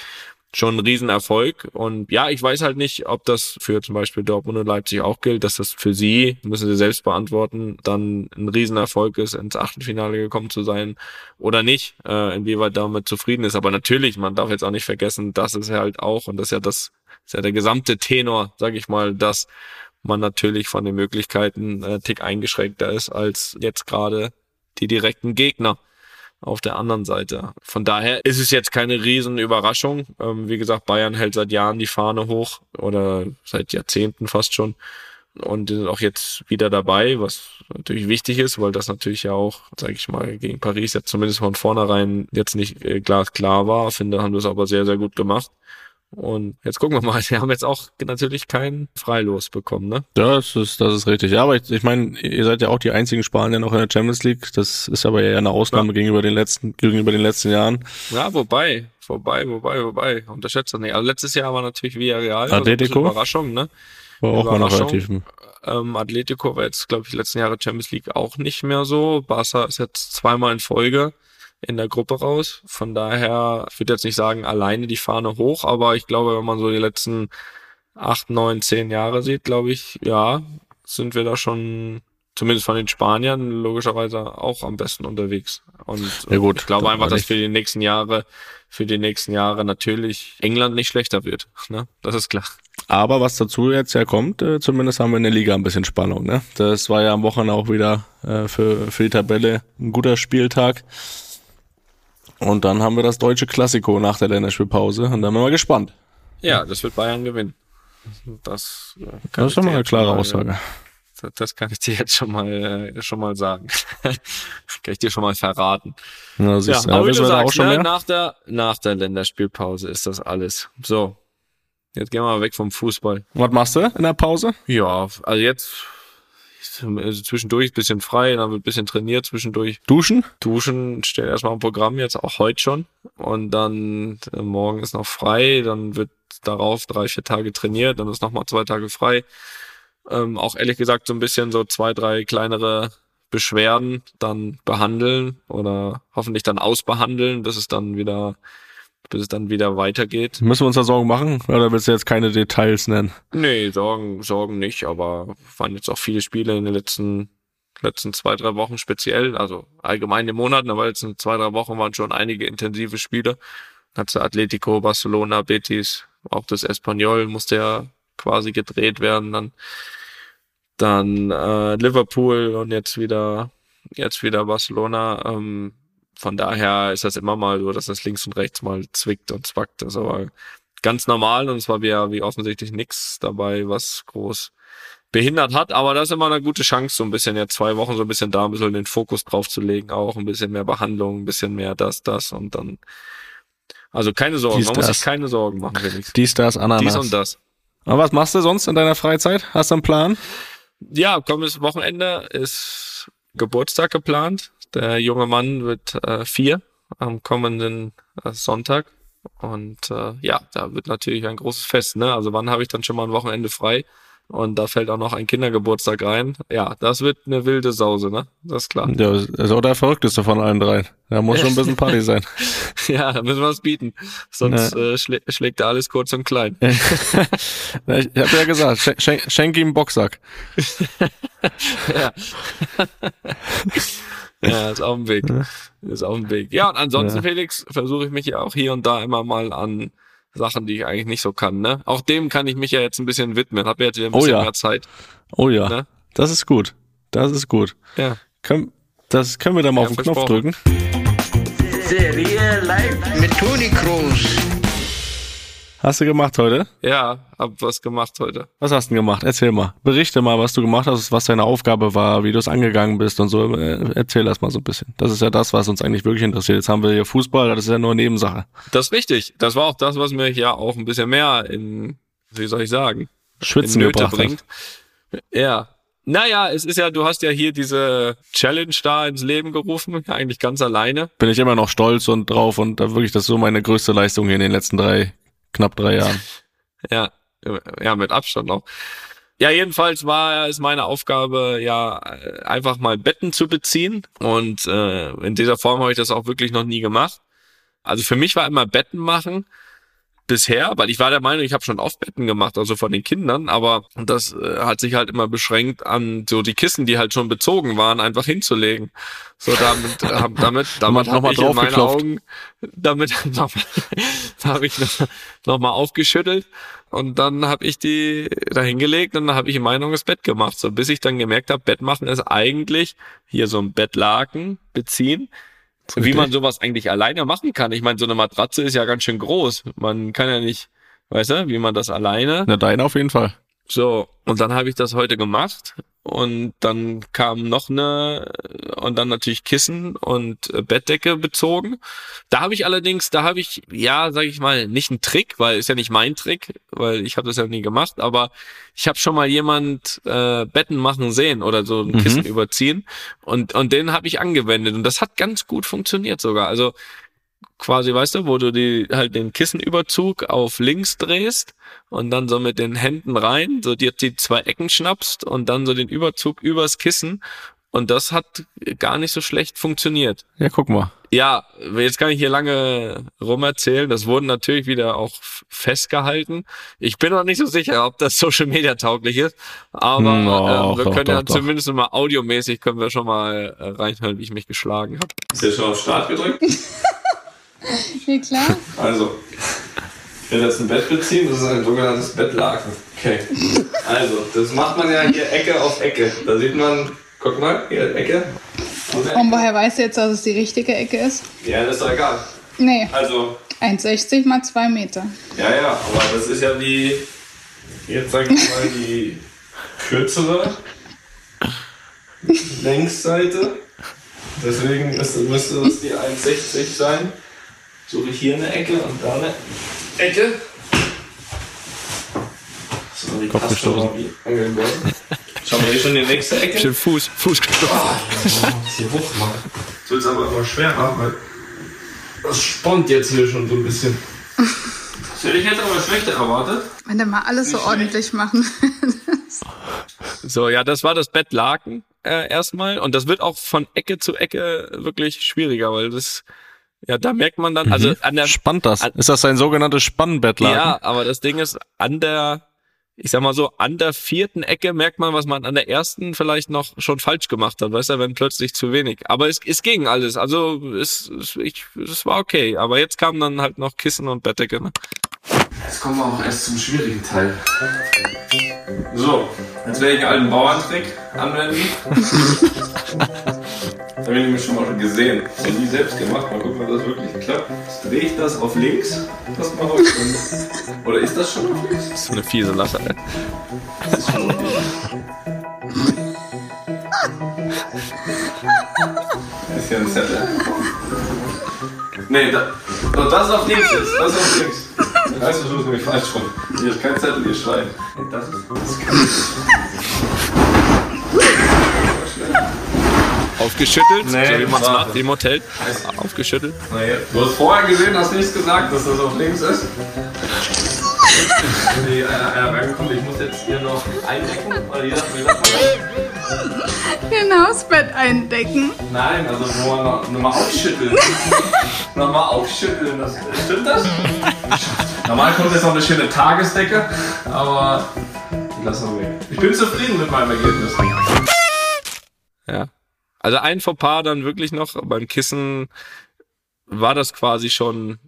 schon ein Riesenerfolg. Und ja, ich weiß halt nicht, ob das für zum Beispiel Dortmund und Leipzig auch gilt, dass das für sie, müssen sie selbst beantworten, dann ein Riesenerfolg ist, ins Achtelfinale gekommen zu sein oder nicht, äh, inwieweit damit zufrieden ist. Aber natürlich, man darf jetzt auch nicht vergessen, das ist halt auch, und das ist ja das, ist ja der gesamte Tenor, sag ich mal, dass man natürlich von den Möglichkeiten äh, tick eingeschränkter ist als jetzt gerade die direkten Gegner auf der anderen Seite. Von daher ist es jetzt keine riesen Überraschung. Ähm, wie gesagt, Bayern hält seit Jahren die Fahne hoch oder seit Jahrzehnten fast schon und sind auch jetzt wieder dabei, was natürlich wichtig ist, weil das natürlich ja auch, sage ich mal, gegen Paris jetzt zumindest von vornherein jetzt nicht äh, glasklar war. Finde, haben das aber sehr, sehr gut gemacht. Und jetzt gucken wir mal. Sie haben jetzt auch natürlich kein Freilos bekommen, ne? Das ist, das ist richtig. Ja, aber ich, ich meine, ihr seid ja auch die einzigen Spanier noch in der Champions League. Das ist aber eher eine Ausnahme Ja. gegenüber den letzten, gegenüber den letzten Jahren. Ja, wobei, wobei, wobei, wobei. Unterschätzt das nicht. Also letztes Jahr war natürlich Villarreal. also Atletico? Überraschung, ne? War auch mal noch relativ. Ähm, Atletico war jetzt, glaube ich, die letzten Jahre Champions League auch nicht mehr so. Barca ist jetzt zweimal in Folge in der Gruppe raus. Von daher, ich würde jetzt nicht sagen, alleine die Fahne hoch, aber ich glaube, wenn man so die letzten acht, neun, zehn Jahre sieht, glaube ich, ja, sind wir da schon zumindest von den Spaniern logischerweise auch am besten unterwegs. Und Ja gut, ich glaube einfach, dass für die nächsten Jahre, für die nächsten Jahre natürlich England nicht schlechter wird. Ne? Das ist klar. Aber was dazu jetzt ja kommt, äh, zumindest haben wir in der Liga ein bisschen Spannung. Ne? Das war ja am Wochenende auch wieder äh, für, für die Tabelle ein guter Spieltag. Und dann haben wir das deutsche Klassiko nach der Länderspielpause und dann sind wir mal gespannt. Ja, das wird Bayern gewinnen. Das, äh, Das ist schon mal eine klare mal, Aussage. äh, Das kann ich dir jetzt schon mal, äh, schon mal sagen. kann ich dir schon mal verraten. Ja, Ja, du, aber wie du sagst, ne, nach der, nach der Länderspielpause ist das alles. So. Jetzt gehen wir mal weg vom Fußball. Was machst du in der Pause? Ja, also jetzt also zwischendurch ein bisschen frei, dann wird ein bisschen trainiert zwischendurch. Duschen? Duschen steht erstmal im Programm, jetzt auch heute schon. Und dann äh, morgen ist noch frei, dann wird darauf drei, vier Tage trainiert, dann ist nochmal zwei Tage frei. Ähm, auch ehrlich gesagt so ein bisschen so zwei, drei kleinere Beschwerden dann behandeln oder hoffentlich dann ausbehandeln, bis es dann wieder, bis es dann wieder weitergeht. Müssen wir uns da Sorgen machen? Oder willst du jetzt keine Details nennen? Nee, Sorgen, Sorgen nicht, aber waren jetzt auch viele Spiele in den letzten, letzten zwei, drei Wochen speziell, also allgemein in den Monaten, aber jetzt in zwei, drei Wochen waren schon einige intensive Spiele. Hat's Atletico, Barcelona, Betis, auch das Espanyol musste ja quasi gedreht werden, dann, dann äh, Liverpool und jetzt wieder, jetzt wieder Barcelona. Ähm, von daher ist das immer mal so, dass das links und rechts mal zwickt und zwackt. Das ist aber ganz normal und es war wie, wie offensichtlich nichts dabei, was groß behindert hat. Aber das ist immer eine gute Chance, so ein bisschen jetzt zwei Wochen so ein bisschen da ein bisschen den Fokus drauf zu legen, auch ein bisschen mehr Behandlung, ein bisschen mehr das, das und dann. Also keine Sorgen, Dies, man muss sich keine Sorgen machen, Felix. Dies, das, Ananas. Dies und das. Aber was machst du sonst in deiner Freizeit? Hast du einen Plan? Ja, kommendes Wochenende ist Geburtstag geplant. Der junge Mann wird äh, vier am kommenden äh, Sonntag. Und äh, ja, da wird natürlich ein großes Fest. Ne? Also wann habe ich dann schon mal ein Wochenende frei? Und da fällt auch noch ein Kindergeburtstag rein. Ja, das wird eine wilde Sause, ne? Das ist klar. Ja, das ist auch der verrückteste von allen dreien. Da muss schon ein bisschen Party sein. Ja, da müssen wir was bieten. Sonst äh, schlä schlägt er alles kurz und klein. ich ich habe ja gesagt, schen schen schenk ihm einen Boxsack. ja. Ja, ist auf dem Weg. Ist auf dem Weg. Ja, und ansonsten, Ja. Felix, versuche ich mich ja auch hier und da immer mal an Sachen, die ich eigentlich nicht so kann. Ne? Auch dem kann ich mich ja jetzt ein bisschen widmen. Hab jetzt wieder ein Oh bisschen ja. mehr Zeit. Oh ja, Ne? das ist gut. Das ist gut. Ja. Können, das können wir da mal Ja, auf den Knopf drücken. Serie live mit Toni Kroos. Hast du gemacht heute? Ja, hab was gemacht heute. Was hast du denn gemacht? Erzähl mal. Berichte mal, was du gemacht hast, was deine Aufgabe war, wie du es angegangen bist und so. Äh, Erzähl das mal so ein bisschen. Das ist ja das, was uns eigentlich wirklich interessiert. Jetzt haben wir hier Fußball, das ist ja nur Nebensache. Das ist richtig. Das war auch das, was mich ja auch ein bisschen mehr in, wie soll ich sagen, Schwitzen in Nöte bringt. Ja. Naja, es ist ja, du hast ja hier diese Challenge da ins Leben gerufen, eigentlich ganz alleine. Bin ich immer noch stolz und drauf und da wirklich, das ist so meine größte Leistung hier in den letzten drei, knapp drei Jahren. Ja, ja, mit Abstand auch. Ja, jedenfalls war ist meine Aufgabe ja einfach mal Betten zu beziehen und äh, in dieser Form habe ich das auch wirklich noch nie gemacht. Also für mich war immer Betten machen bisher, weil ich war der Meinung, ich habe schon oft Betten gemacht, also von den Kindern, aber das äh, hat sich halt immer beschränkt an so die Kissen, die halt schon bezogen waren, einfach hinzulegen. So damit, äh, hab- damit, damit habe ich in meinen. Augen, damit habe ich noch, noch mal aufgeschüttelt und dann habe ich die da hingelegt und dann habe ich in Meinung das Bett gemacht, so bis ich dann gemerkt habe, Bett machen ist eigentlich hier so ein Bettlaken beziehen wie man sowas eigentlich alleine machen kann. Ich meine, so eine Matratze ist ja ganz schön groß. Man kann ja nicht, weißt du, wie man das alleine. Na, deine auf jeden Fall. So, und dann habe ich das heute gemacht und dann kam noch eine und dann natürlich Kissen und äh, Bettdecke bezogen. Da habe ich allerdings, da habe ich ja, sage ich mal, nicht einen Trick, weil ist ja nicht mein Trick, weil ich habe das ja nie gemacht, aber ich habe schon mal jemand äh, Betten machen sehen oder so ein Mhm. Kissen überziehen und und den habe ich angewendet und das hat ganz gut funktioniert sogar. Also quasi, weißt du, wo du die halt den Kissenüberzug auf links drehst und dann so mit den Händen rein, so dir die zwei Ecken schnappst und dann so den Überzug übers Kissen Und das hat gar nicht so schlecht funktioniert. Ja, guck mal. Ja, jetzt kann ich hier lange rumerzählen. Das wurden natürlich wieder auch festgehalten. Ich bin noch nicht so sicher, ob das Social Media tauglich ist. Aber Hm, doch, äh, wir doch, können ja doch, doch. zumindest mal audiomäßig können wir schon mal äh, reinhören, wie ich mich geschlagen habe. Ist ja schon auf Start gedrückt? Ja, klar. Also, werde jetzt ein Bett beziehen, das ist ein sogenanntes Bettlaken. Okay. Also, das macht man ja hier Ecke auf Ecke. Da sieht man, guck mal, hier Ecke. Und woher weißt du jetzt, dass es die richtige Ecke ist? Ja, das ist doch egal. Nee, Also, 1,60 mal 2 Meter. ja, ja, aber das ist ja die, jetzt sag ich mal, die kürzere Längsseite. Deswegen müsste das die 1,60 sein. Suche ich hier eine Ecke und da eine Ecke. So, die Kopf gestoßen. angebunden. Schauen wir hier schon die nächste Ecke. Den Fuß, Fuß gestoßen. hier hoch machen. Das wird aber immer schwerer, weil das spannt jetzt hier schon so ein bisschen. Das hätte ich jetzt aber schlechter erwartet. Wenn du mal alles so ordentlich machen So, ja, das war das Bettlaken äh, erstmal. Und das wird auch von Ecke zu Ecke wirklich schwieriger, weil das, ja, da merkt man dann, also an der, Spannt das? an- Ist das ein sogenanntes Spannbettlaken? ja, aber das Ding ist, an der, ich sag mal so, an der vierten Ecke merkt man, was man an der ersten vielleicht noch schon falsch gemacht hat, weißt du, wenn plötzlich zu wenig. Aber es, es ging alles, also es, es, ich, es war okay. Aber jetzt kamen dann halt noch Kissen und Bettdecke. Ne? Jetzt kommen wir auch erst zum schwierigen Teil. So, jetzt werde ich einen alten Bauerntrick anwenden. das habe ich nämlich schon mal gesehen. Ich habe nie selbst gemacht. Mal gucken, ob das wirklich klappt. Jetzt drehe ich das auf links. Das mache ich dann. Oder ist das schon auf links? Das ist eine fiese Lache. Ne? Das ist schon auf links. Ist hier ein Zettel? Nee, da, das ist auf links jetzt. Das ist auf links. Weißt du, du bist nämlich falsch rum. Hier ist kein Zettel, hier schreiben. Nee, das ist, das ist kein Aufgeschüttelt, Nee, so wie man es macht, im Hotel. Aufgeschüttelt. Naja, du hast vorher gesehen, hast nichts gesagt, dass das auf links ist. Nee, einer, einer reingekommen, ich muss jetzt hier noch eindecken, oder man das? Den Hausbett eindecken. Nein, also nur noch, nur mal aufschütteln. Nochmal aufschütteln, das, stimmt das? Normal kommt jetzt noch eine schöne Tagesdecke, aber lassen wir weg. Ich bin zufrieden mit meinem Ergebnis. Ja. Also ein Fauxpas dann wirklich noch beim Kissen war das quasi schon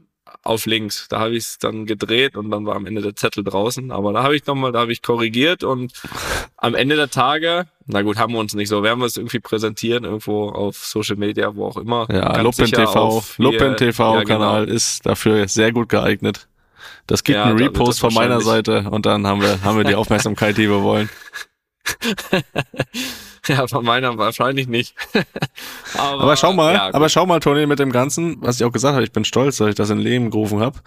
auf links. Da habe ich es dann gedreht und dann war am Ende der Zettel draußen. Aber da habe ich nochmal, da habe ich korrigiert und am Ende der Tage, na gut, haben wir uns nicht so, werden wir es irgendwie präsentieren, irgendwo auf Social Media, wo auch immer. Ja, Luppen TV, Luppen TV ja, genau. Kanal ist dafür sehr gut geeignet. Das gibt Ja, einen Repost von meiner Seite und dann haben wir, haben wir die Aufmerksamkeit, die wir wollen. Ja, von meiner wahrscheinlich nicht. aber, Aber schau mal, ja, aber schau mal, Toni, mit dem Ganzen, was ich auch gesagt habe, ich bin stolz, dass ich das in Leben gerufen habe.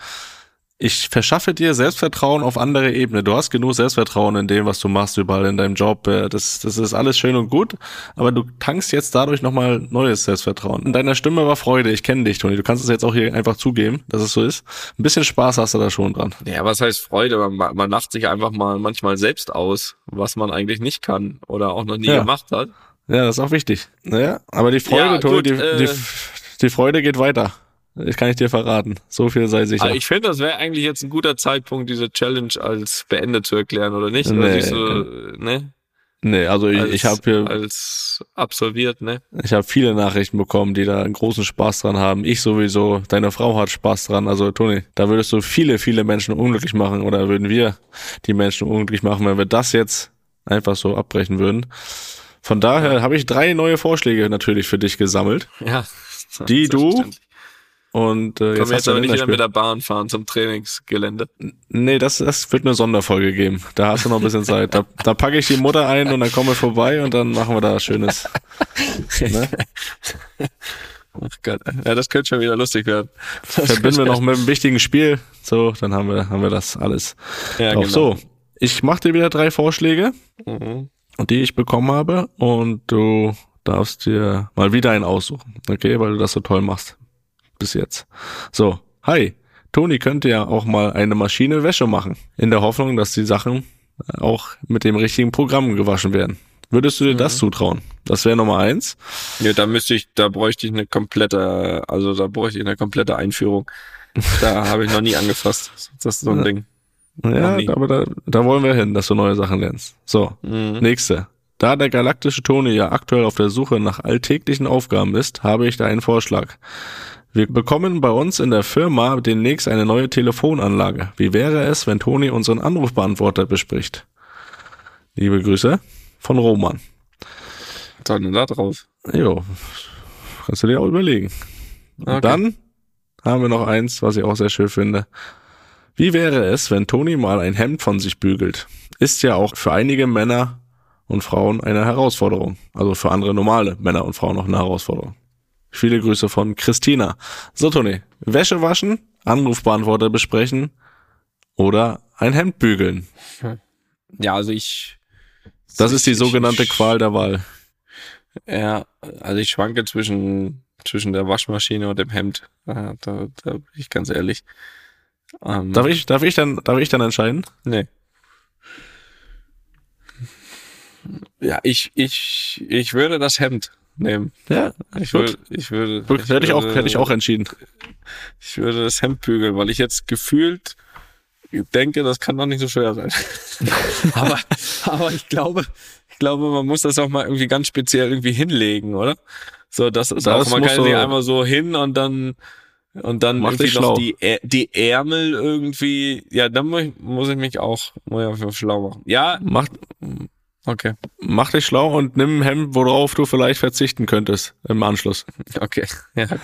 Ich verschaffe dir Selbstvertrauen auf andere Ebene. Du hast genug Selbstvertrauen in dem, was du machst, überall in deinem Job. Äh, Das, das ist alles schön und gut, aber du tankst jetzt dadurch nochmal neues Selbstvertrauen. In deiner Stimme war Freude. Ich kenne dich, Toni. Du kannst es jetzt auch hier einfach zugeben, dass es so ist. Ein bisschen Spaß hast du da schon dran. Ja, was heißt Freude? Man, man lacht sich einfach mal manchmal selbst aus, was man eigentlich nicht kann oder auch noch nie Ja. gemacht hat. Ja, das ist auch wichtig. Naja, aber die Freude, Ja, Toni, die, äh, die, die Freude geht weiter. Das kann ich dir verraten. So viel sei sicher. Aber ich finde, das wäre eigentlich jetzt ein guter Zeitpunkt, diese Challenge als beendet zu erklären, oder nicht? Oder Nee, du, ne? nee, also ich, Als, ich habe hier als absolviert, ne? Ich habe viele Nachrichten bekommen, die da einen großen Spaß dran haben. Ich sowieso. Deine Frau hat Spaß dran. Also Toni, da würdest du viele, viele Menschen unglücklich machen oder würden wir die Menschen unglücklich machen, wenn wir das jetzt einfach so abbrechen würden. Von daher habe ich drei neue Vorschläge natürlich für dich gesammelt. Ja. Die du. Und äh, Können jetzt wir jetzt aber nicht wieder mit der Bahn fahren zum Trainingsgelände. Nee, das, das wird eine Sonderfolge geben. Da hast du noch ein bisschen Zeit. Da, da packe ich die Mutter ein und dann kommen wir vorbei und dann machen wir da Schönes. Ne? Ach Gott. Ja, das könnte schon wieder lustig werden. Das Verbinden wir noch mit einem wichtigen Spiel. So, dann haben wir, haben wir das alles. Ja, genau. so. Ich mache dir wieder drei Vorschläge, Mhm. die ich bekommen habe und du darfst dir mal wieder einen aussuchen. Okay, weil du das so toll machst. Bis jetzt. So. Hi. Toni könnte ja auch mal eine Maschine Wäsche machen. In der Hoffnung, dass die Sachen auch mit dem richtigen Programm gewaschen werden. Würdest du dir Mhm. das zutrauen? Das wäre Nummer eins. Ja, da müsste ich, da bräuchte ich eine komplette, also da bräuchte ich eine komplette Einführung. Da habe ich noch nie angefasst. Das ist so ein Ding. Ja, aber da, da wollen wir hin, dass du neue Sachen lernst. So, Mhm. nächste. Da der galaktische Toni ja aktuell auf der Suche nach alltäglichen Aufgaben ist, habe ich da einen Vorschlag. Wir bekommen bei uns in der Firma demnächst eine neue Telefonanlage. Wie wäre es, wenn Toni unseren Anrufbeantworter bespricht? Liebe Grüße von Roman. Was soll denn da drauf? Jo, kannst du dir auch überlegen. Und Okay. dann haben wir noch eins, was ich auch sehr schön finde. Wie wäre es, wenn Toni mal ein Hemd von sich bügelt? Ist ja auch für einige Männer und Frauen eine Herausforderung. Also für andere normale Männer und Frauen auch eine Herausforderung. Viele Grüße von Christina. So, Toni, Wäsche waschen, Anrufbeantworter besprechen oder ein Hemd bügeln. Ja, also ich. Das ist die ich- sogenannte ich- Qual der Wahl. Ja, also ich schwanke zwischen, zwischen der Waschmaschine und dem Hemd. Ja, da, da bin ich ganz ehrlich. Ähm, Darf ich, darf ich dann, darf ich dann entscheiden? Nee. Ja, ich, ich, ich würde das Hemd nehmen. Ja, Ich gut. würde, ich würde, Gut, hätte ich auch, hätte ich auch entschieden. Ich würde das Hemd bügeln, weil ich jetzt gefühlt denke, das kann doch nicht so schwer sein. aber, aber ich glaube, ich glaube, man muss das auch mal irgendwie ganz speziell irgendwie hinlegen, oder? So, das ist Das auch, man kann so- nicht einmal so hin und dann, und dann irgendwie noch die, die Ärmel irgendwie, ja, dann muss ich, muss ich mich auch, muss ich schlau machen. Ja, Mach, okay, mach dich schlau und nimm ein Hemd, worauf du vielleicht verzichten könntest im Anschluss. okay, ja, gut.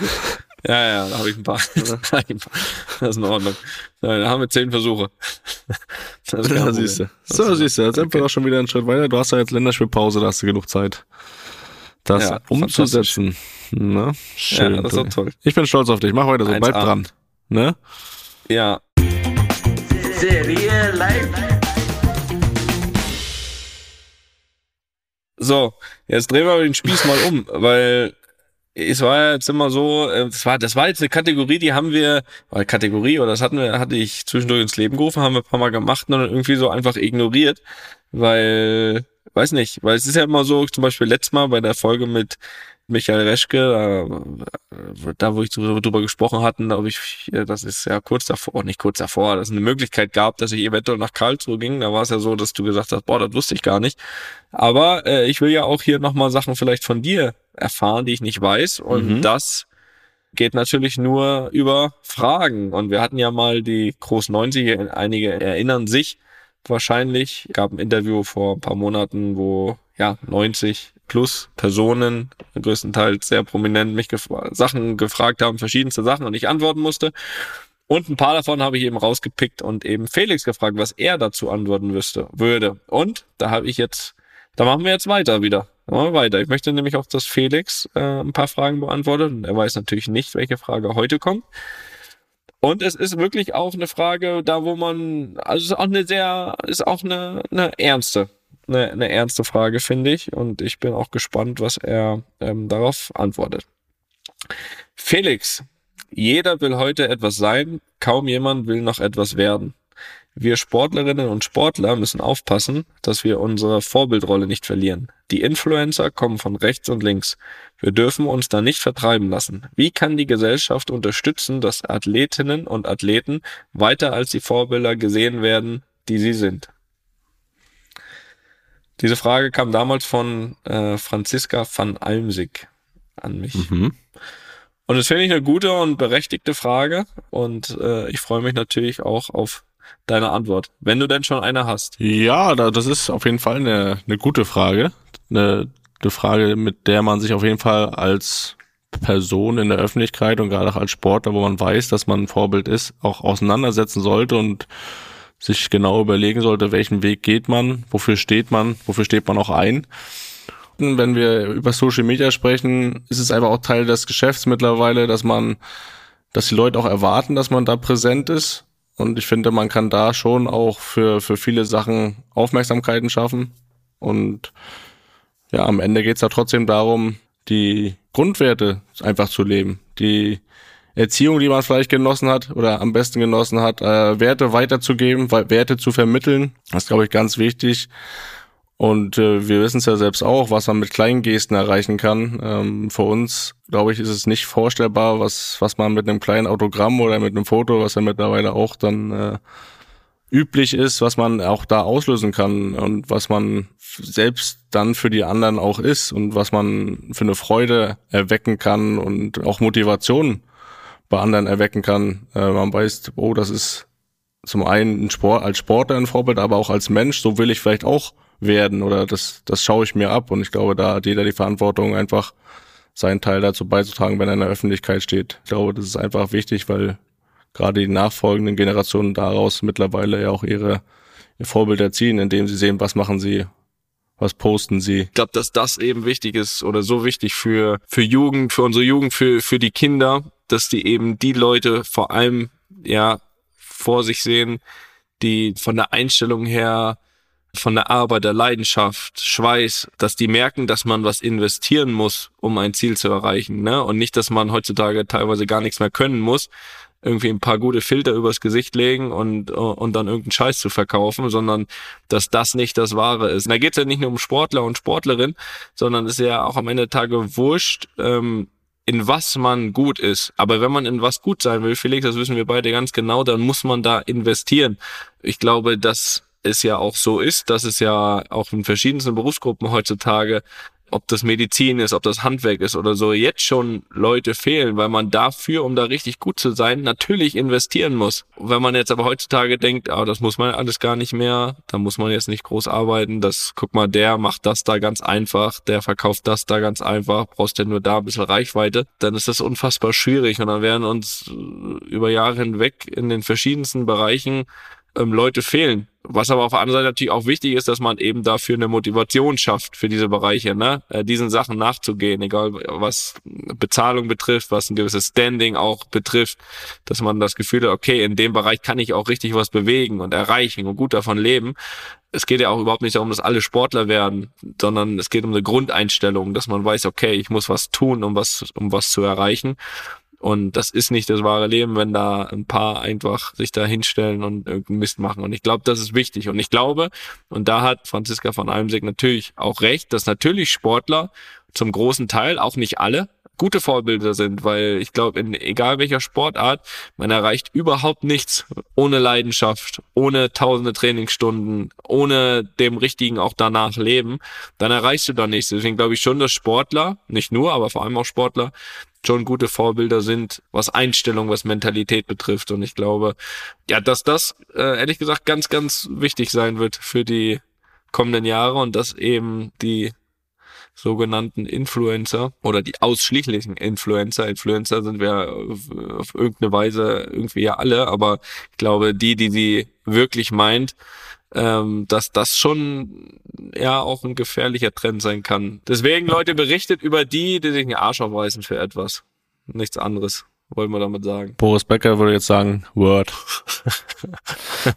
Ja, ja, da habe ich ein paar. Da hab ich ein paar. das ist in Ordnung. Da haben wir zehn Versuche. Das Ja, siehst du. So, siehst du, jetzt sind wir doch schon wieder einen Schritt weiter. Du hast ja jetzt Länderspielpause, da hast du genug Zeit, das Ja, umzusetzen. Na, schön. Ja, das ist doch toll. Ich bin stolz auf dich. Mach weiter so. 1A. Bleib dran. Ne? Ja, So, jetzt drehen wir den Spieß mal um, weil es war jetzt immer so, äh, das war, das war jetzt eine Kategorie, die haben wir, oder Kategorie, oder das hatten wir, hatte ich zwischendurch ins Leben gerufen, haben wir ein paar Mal gemacht und dann irgendwie so einfach ignoriert, weil, weiß nicht, weil es ist ja immer so, zum Beispiel letztes Mal bei der Folge mit Michael Reschke, da, da wo ich drüber drüber gesprochen hatten, ob ich, ja, das ist ja kurz davor, nicht kurz davor, dass es eine Möglichkeit gab, dass ich eventuell nach Karlsruhe ging. Da war es ja so, dass du gesagt hast, boah, das wusste ich gar nicht. Aber äh, ich will ja auch hier nochmal Sachen vielleicht von dir erfahren, die ich nicht weiß. Und Mhm. das geht natürlich nur über Fragen. Und wir hatten ja mal die Groß 90, einige erinnern sich wahrscheinlich, gab ein Interview vor ein paar Monaten, wo ja 90 plus Personen, größtenteils sehr prominent, mich gef Sachen gefragt haben, verschiedenste Sachen und ich antworten musste. Und ein paar davon habe ich eben rausgepickt und eben Felix gefragt, was er dazu antworten wüsste, würde. Und da habe ich jetzt, da machen wir jetzt weiter wieder. Machen wir weiter. Ich möchte nämlich auch, dass Felix äh, ein paar Fragen beantwortet. Und er weiß natürlich nicht, welche Frage heute kommt. Und es ist wirklich auch eine Frage, da wo man, also es ist auch eine sehr, ist auch eine, eine ernste, eine, eine ernste Frage, finde ich. Und ich bin auch gespannt, was er ähm, darauf antwortet. Felix, jeder will heute etwas sein, kaum jemand will noch etwas werden. Wir Sportlerinnen und Sportler müssen aufpassen, dass wir unsere Vorbildrolle nicht verlieren. Die Influencer kommen von rechts und links. Wir dürfen uns da nicht vertreiben lassen. Wie kann die Gesellschaft unterstützen, dass Athletinnen und Athleten weiter als die Vorbilder gesehen werden, die sie sind? Diese Frage kam damals von äh, Franziska van Almsig an mich. Mhm. Und das finde ich eine gute und berechtigte Frage. Und äh, ich freue mich natürlich auch auf deine Antwort, wenn du denn schon eine hast. Ja, da, das ist auf jeden Fall eine, eine gute Frage. Eine, eine Frage, mit der man sich auf jeden Fall als Person in der Öffentlichkeit und gerade auch als Sportler, wo man weiß, dass man ein Vorbild ist, auch auseinandersetzen sollte und sich genau überlegen sollte, welchen Weg geht man, wofür steht man, wofür steht man auch ein. Wenn wir über Social Media sprechen, ist es einfach auch Teil des Geschäfts mittlerweile, dass man, dass die Leute auch erwarten, dass man da präsent ist. Und ich finde, man kann da schon auch für, für viele Sachen Aufmerksamkeiten schaffen. Und ja, am Ende geht's da trotzdem darum, die Grundwerte einfach zu leben. Die Erziehung, die man vielleicht genossen hat oder am besten genossen hat, äh, Werte weiterzugeben, Werte zu vermitteln. Das ist, glaube ich, ganz wichtig. Und äh, wir wissen es ja selbst auch, was man mit kleinen Gesten erreichen kann. Ähm, für uns, glaube ich, ist es nicht vorstellbar, was, was man mit einem kleinen Autogramm oder mit einem Foto, was ja mittlerweile auch dann äh, üblich ist, was man auch da auslösen kann und was man selbst dann für die anderen auch ist und was man für eine Freude erwecken kann und auch Motivation bei anderen erwecken kann. Äh, man weiß, oh, das ist zum einen ein Sport, als Sportler ein Vorbild, aber auch als Mensch, so will ich vielleicht auch werden oder das, das schaue ich mir ab und ich glaube, da hat jeder die Verantwortung einfach seinen Teil dazu beizutragen, wenn er in der Öffentlichkeit steht. Ich glaube, das ist einfach wichtig, weil gerade die nachfolgenden Generationen daraus mittlerweile ja auch ihre, ihr Vorbilder ziehen, indem sie sehen, was machen sie, was posten sie. Ich glaube, dass das eben wichtig ist oder so wichtig für, für Jugend, für unsere Jugend, für, für die Kinder, dass die eben die Leute vor allem, ja, vor sich sehen, die von der Einstellung her, von der Arbeit, der Leidenschaft, Schweiß, dass die merken, dass man was investieren muss, um ein Ziel zu erreichen, ne? Und nicht, dass man heutzutage teilweise gar nichts mehr können muss, irgendwie ein paar gute Filter übers Gesicht legen und, und dann irgendeinen Scheiß zu verkaufen, sondern dass das nicht das Wahre ist. Und da geht es ja nicht nur um Sportler und Sportlerin, sondern ist ja auch am Ende der Tage wurscht, ähm, in was man gut ist. Aber wenn man in was gut sein will, Felix, das wissen wir beide ganz genau, dann muss man da investieren. Ich glaube, dass es ja auch so ist, dass es ja auch in verschiedensten Berufsgruppen heutzutage ob das Medizin ist, ob das Handwerk ist oder so, jetzt schon Leute fehlen, weil man dafür, um da richtig gut zu sein, natürlich investieren muss. Wenn man jetzt aber heutzutage denkt, ah, das muss man alles gar nicht mehr, da muss man jetzt nicht groß arbeiten, das, guck mal, der macht das da ganz einfach, der verkauft das da ganz einfach, brauchst ja nur da ein bisschen Reichweite, dann ist das unfassbar schwierig und dann werden uns über Jahre hinweg in den verschiedensten Bereichen ähm, Leute fehlen. Was aber auf der anderen Seite natürlich auch wichtig ist, dass man eben dafür eine Motivation schafft für diese Bereiche, ne? Äh, diesen Sachen nachzugehen, egal was Bezahlung betrifft, was ein gewisses Standing auch betrifft, dass man das Gefühl hat, okay, in dem Bereich kann ich auch richtig was bewegen und erreichen und gut davon leben. Es geht ja auch überhaupt nicht darum, dass alle Sportler werden, sondern es geht um eine Grundeinstellung, dass man weiß, okay, ich muss was tun, um was, um was zu erreichen. Und das ist nicht das wahre Leben, wenn da ein paar einfach sich da hinstellen und irgendeinen Mist machen. Und ich glaube, das ist wichtig. Und ich glaube, und da hat Franziska von Almsig natürlich auch recht, dass natürlich Sportler zum großen Teil, auch nicht alle, gute Vorbilder sind, weil ich glaube, in egal welcher Sportart, man erreicht überhaupt nichts ohne Leidenschaft, ohne tausende Trainingsstunden, ohne dem richtigen auch danach Leben, dann erreichst du da nichts. Deswegen glaube ich schon, dass Sportler, nicht nur, aber vor allem auch Sportler, schon gute Vorbilder sind, was Einstellung, was Mentalität betrifft. Und ich glaube, ja, dass das äh, ehrlich gesagt ganz, ganz wichtig sein wird für die kommenden Jahre und dass eben die sogenannten Influencer oder die ausschließlichen Influencer. Influencer sind wir auf, auf irgendeine Weise irgendwie ja alle, aber ich glaube, die, die sie wirklich meint, ähm, dass das schon ja auch ein gefährlicher Trend sein kann. Deswegen, Leute, berichtet über die, die sich den Arsch aufreißen für etwas. Nichts anderes, wollen wir damit sagen. Boris Becker würde jetzt sagen, Word.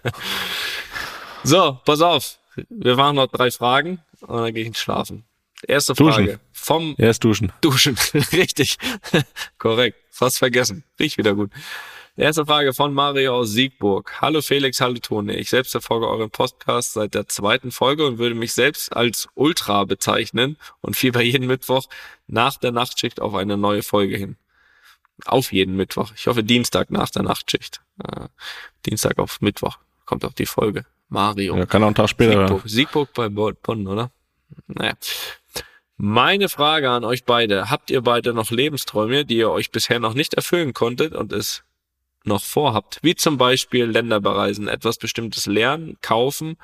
so, pass auf. Wir machen noch drei Fragen und dann gehe ich ins Schlafen. Erste Frage. Duschen. Vom Erst duschen. Duschen. Richtig. Korrekt. Fast vergessen. Riecht wieder gut. Erste Frage von Mario aus Siegburg. Hallo Felix, hallo Tone. Ich selbst verfolge euren Podcast seit der zweiten Folge und würde mich selbst als Ultra bezeichnen und fieber jeden Mittwoch nach der Nachtschicht auf eine neue Folge hin. Auf jeden Mittwoch. Ich hoffe Dienstag nach der Nachtschicht. Äh, Dienstag auf Mittwoch kommt auch die Folge. Mario. Ja, kann auch einen Tag später. Siegburg, Siegburg bei Bonn, oder? Naja. Meine Frage an euch beide. Habt ihr beide noch Lebensträume, die ihr euch bisher noch nicht erfüllen konntet und es noch vorhabt? Wie zum Beispiel Länder bereisen, etwas Bestimmtes lernen, kaufen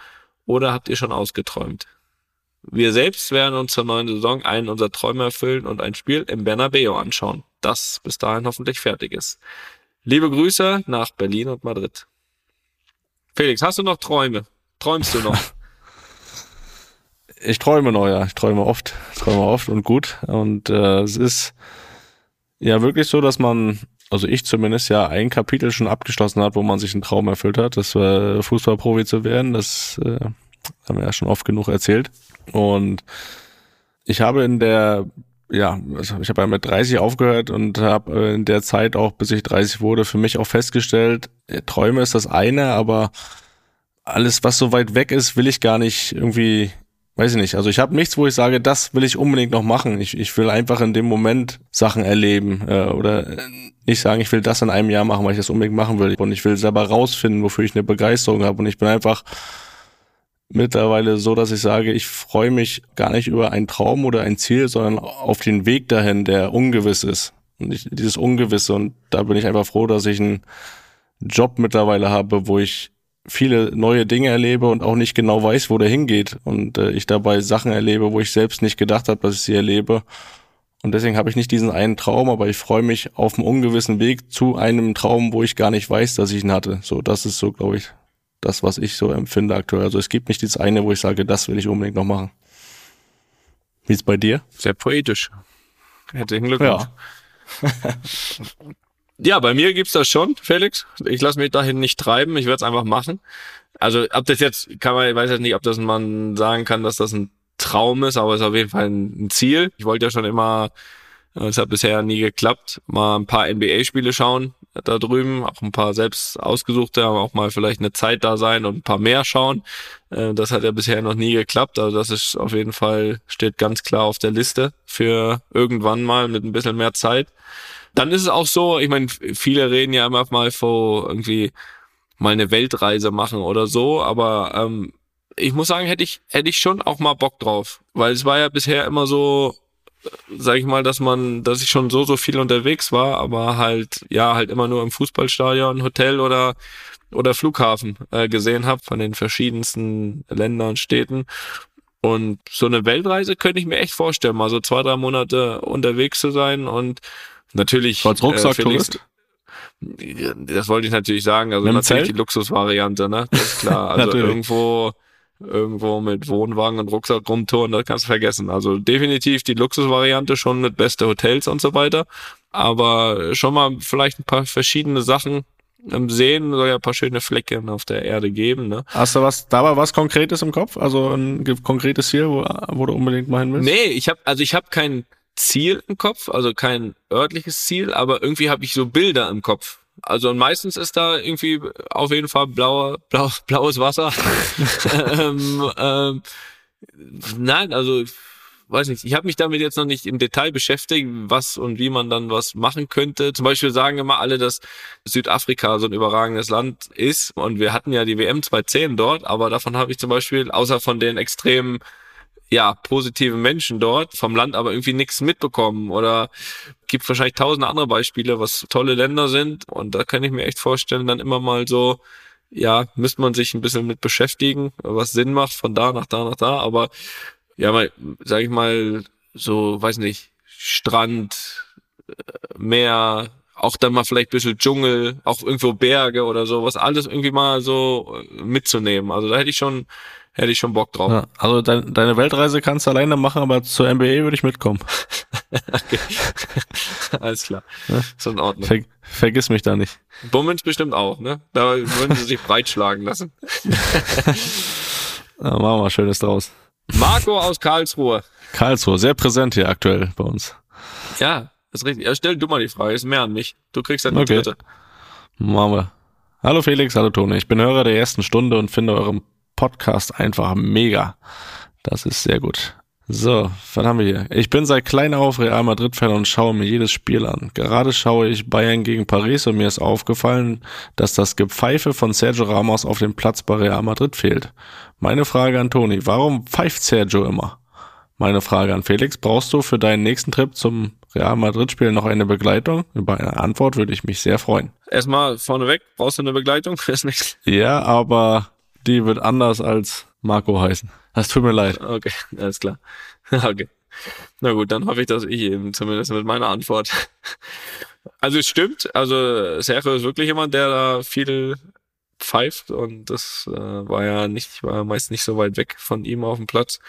oder habt ihr schon ausgeträumt? Wir selbst werden uns zur neuen Saison einen unserer Träume erfüllen und ein Spiel im Bernabeu anschauen, das bis dahin hoffentlich fertig ist. Liebe Grüße nach Berlin und Madrid. Felix, hast du noch Träume? Träumst du noch? ich träume noch, ja. Ich träume oft, ich träume oft und gut. Und äh, es ist ja wirklich so, dass man, also ich zumindest ja ein Kapitel schon abgeschlossen hat, wo man sich einen Traum erfüllt hat, das war Fußballprofi zu werden. Das äh, haben wir ja schon oft genug erzählt. Und ich habe in der ja, also ich habe ja mit 30 aufgehört und habe in der Zeit auch, bis ich 30 wurde, für mich auch festgestellt, Träume ist das eine, aber alles, was so weit weg ist, will ich gar nicht irgendwie weiß ich nicht. Also ich habe nichts, wo ich sage, das will ich unbedingt noch machen. Ich, ich will einfach in dem Moment Sachen erleben äh, oder äh, nicht sagen, ich will das in einem Jahr machen, weil ich das unbedingt machen will. Und ich will selber rausfinden, wofür ich eine Begeisterung habe. Und ich bin einfach mittlerweile so, dass ich sage, ich freue mich gar nicht über einen Traum oder ein Ziel, sondern auf den Weg dahin, der ungewiss ist. Und ich, dieses Ungewisse. Und da bin ich einfach froh, dass ich einen Job mittlerweile habe, wo ich viele neue Dinge erlebe und auch nicht genau weiß, wo der hingeht. Und äh, ich dabei Sachen erlebe, wo ich selbst nicht gedacht habe, dass ich sie erlebe. Und deswegen habe ich nicht diesen einen Traum, aber ich freue mich auf einem ungewissen Weg zu einem Traum, wo ich gar nicht weiß, dass ich ihn hatte. So, das ist so, glaube ich, das, was ich so empfinde aktuell. Also es gibt nicht dieses eine, wo ich sage, das will ich unbedingt noch machen. Wie ist bei dir? Sehr poetisch. Herzlichen Glückwunsch. Ja. ja, bei mir gibt's das schon, Felix. Ich lasse mich dahin nicht treiben, ich werde es einfach machen. Also ob das jetzt, kann man, ich weiß jetzt nicht, ob das man sagen kann, dass das ein Traum ist, aber es ist auf jeden Fall ein Ziel. Ich wollte ja schon immer, es hat bisher nie geklappt, mal ein paar NBA-Spiele schauen da drüben, auch ein paar selbst ausgesuchte, aber auch mal vielleicht eine Zeit da sein und ein paar mehr schauen. Äh, das hat ja bisher noch nie geklappt. Also das ist auf jeden Fall, steht ganz klar auf der Liste für irgendwann mal mit ein bisschen mehr Zeit. Dann ist es auch so, ich meine, viele reden ja immer mal vor irgendwie mal eine Weltreise machen oder so, aber ähm, ich muss sagen, hätte ich, hätte ich schon auch mal Bock drauf. Weil es war ja bisher immer so, sag ich mal, dass man, dass ich schon so, so viel unterwegs war, aber halt, ja, halt immer nur im Fußballstadion, Hotel oder, oder Flughafen äh, gesehen habe von den verschiedensten Ländern, Städten. Und so eine Weltreise könnte ich mir echt vorstellen, mal so zwei, drei Monate unterwegs zu sein und natürlich. Als Rucksacktourist? Äh, das wollte ich natürlich sagen. Also natürlich Zelt? die Luxusvariante, ne? Das ist klar. Also irgendwo irgendwo mit Wohnwagen und Rucksack rumtouren, das kannst du vergessen. Also definitiv die Luxusvariante schon mit beste Hotels und so weiter. Aber schon mal vielleicht ein paar verschiedene Sachen sehen, soll ja ein paar schöne Flecken auf der Erde geben. Ne? Hast du was, da war was Konkretes im Kopf? Also ein konkretes Ziel, wo, wo du unbedingt mal hin willst? Nee, ich habe also ich habe kein Ziel im Kopf, also kein örtliches Ziel, aber irgendwie habe ich so Bilder im Kopf. Also und meistens ist da irgendwie auf jeden Fall blauer, blau, blaues Wasser. ähm, ähm, nein, also weiß nicht, ich habe mich damit jetzt noch nicht im Detail beschäftigt, was und wie man dann was machen könnte. Zum Beispiel sagen immer alle, dass Südafrika so ein überragendes Land ist und wir hatten ja die WM 2010 dort, aber davon habe ich zum Beispiel, außer von den extremen ja, positive Menschen dort, vom Land aber irgendwie nichts mitbekommen oder gibt wahrscheinlich tausende andere Beispiele, was tolle Länder sind und da kann ich mir echt vorstellen, dann immer mal so, ja, müsste man sich ein bisschen mit beschäftigen, was Sinn macht, von da nach da nach da, aber ja, mal, sag ich mal, so, weiß nicht, Strand, äh, Meer, auch dann mal vielleicht ein bisschen Dschungel, auch irgendwo Berge oder so, was alles irgendwie mal so äh, mitzunehmen. Also da hätte ich schon hätte ich schon Bock drauf. Ja, also dein, deine Weltreise kannst du alleine machen, aber zur NBA würde ich mitkommen. okay. Alles klar. Ja? So in Ordnung. Ver vergiss mich da nicht. Bummens bestimmt auch, ne? Da würden sie sich breitschlagen lassen. ja, machen wir mal Schönes draus. Marco aus Karlsruhe. Karlsruhe, sehr präsent hier aktuell bei uns. Ja, ist richtig. Ja, stell du mal die Frage, ist mehr an mich. Du kriegst dann die okay. dritte. Machen wir. Hallo Felix, hallo Tone. Ich bin Hörer der ersten Stunde und finde euren Podcast einfach mega. Das ist sehr gut. So, was haben wir hier? Ich bin seit klein auf Real Madrid-Fan und schaue mir jedes Spiel an. Gerade schaue ich Bayern gegen Paris und mir ist aufgefallen, dass das Gepfeife von Sergio Ramos auf dem Platz bei Real Madrid fehlt. Meine Frage an Toni, warum pfeift Sergio immer? Meine Frage an Felix, brauchst du für deinen nächsten Trip zum Real Madrid-Spiel noch eine Begleitung? Über eine Antwort würde ich mich sehr freuen. Erstmal vorneweg, brauchst du eine Begleitung? Ist nichts. Ja, aber die wird anders als Marco heißen. Das tut mir leid. Okay, alles klar. Okay. Na gut, dann hoffe ich, dass ich eben zumindest mit meiner Antwort. Also es stimmt, also Sergio ist wirklich jemand, der da viel pfeift und das äh, war ja nicht, war meist nicht so weit weg von ihm auf dem Platz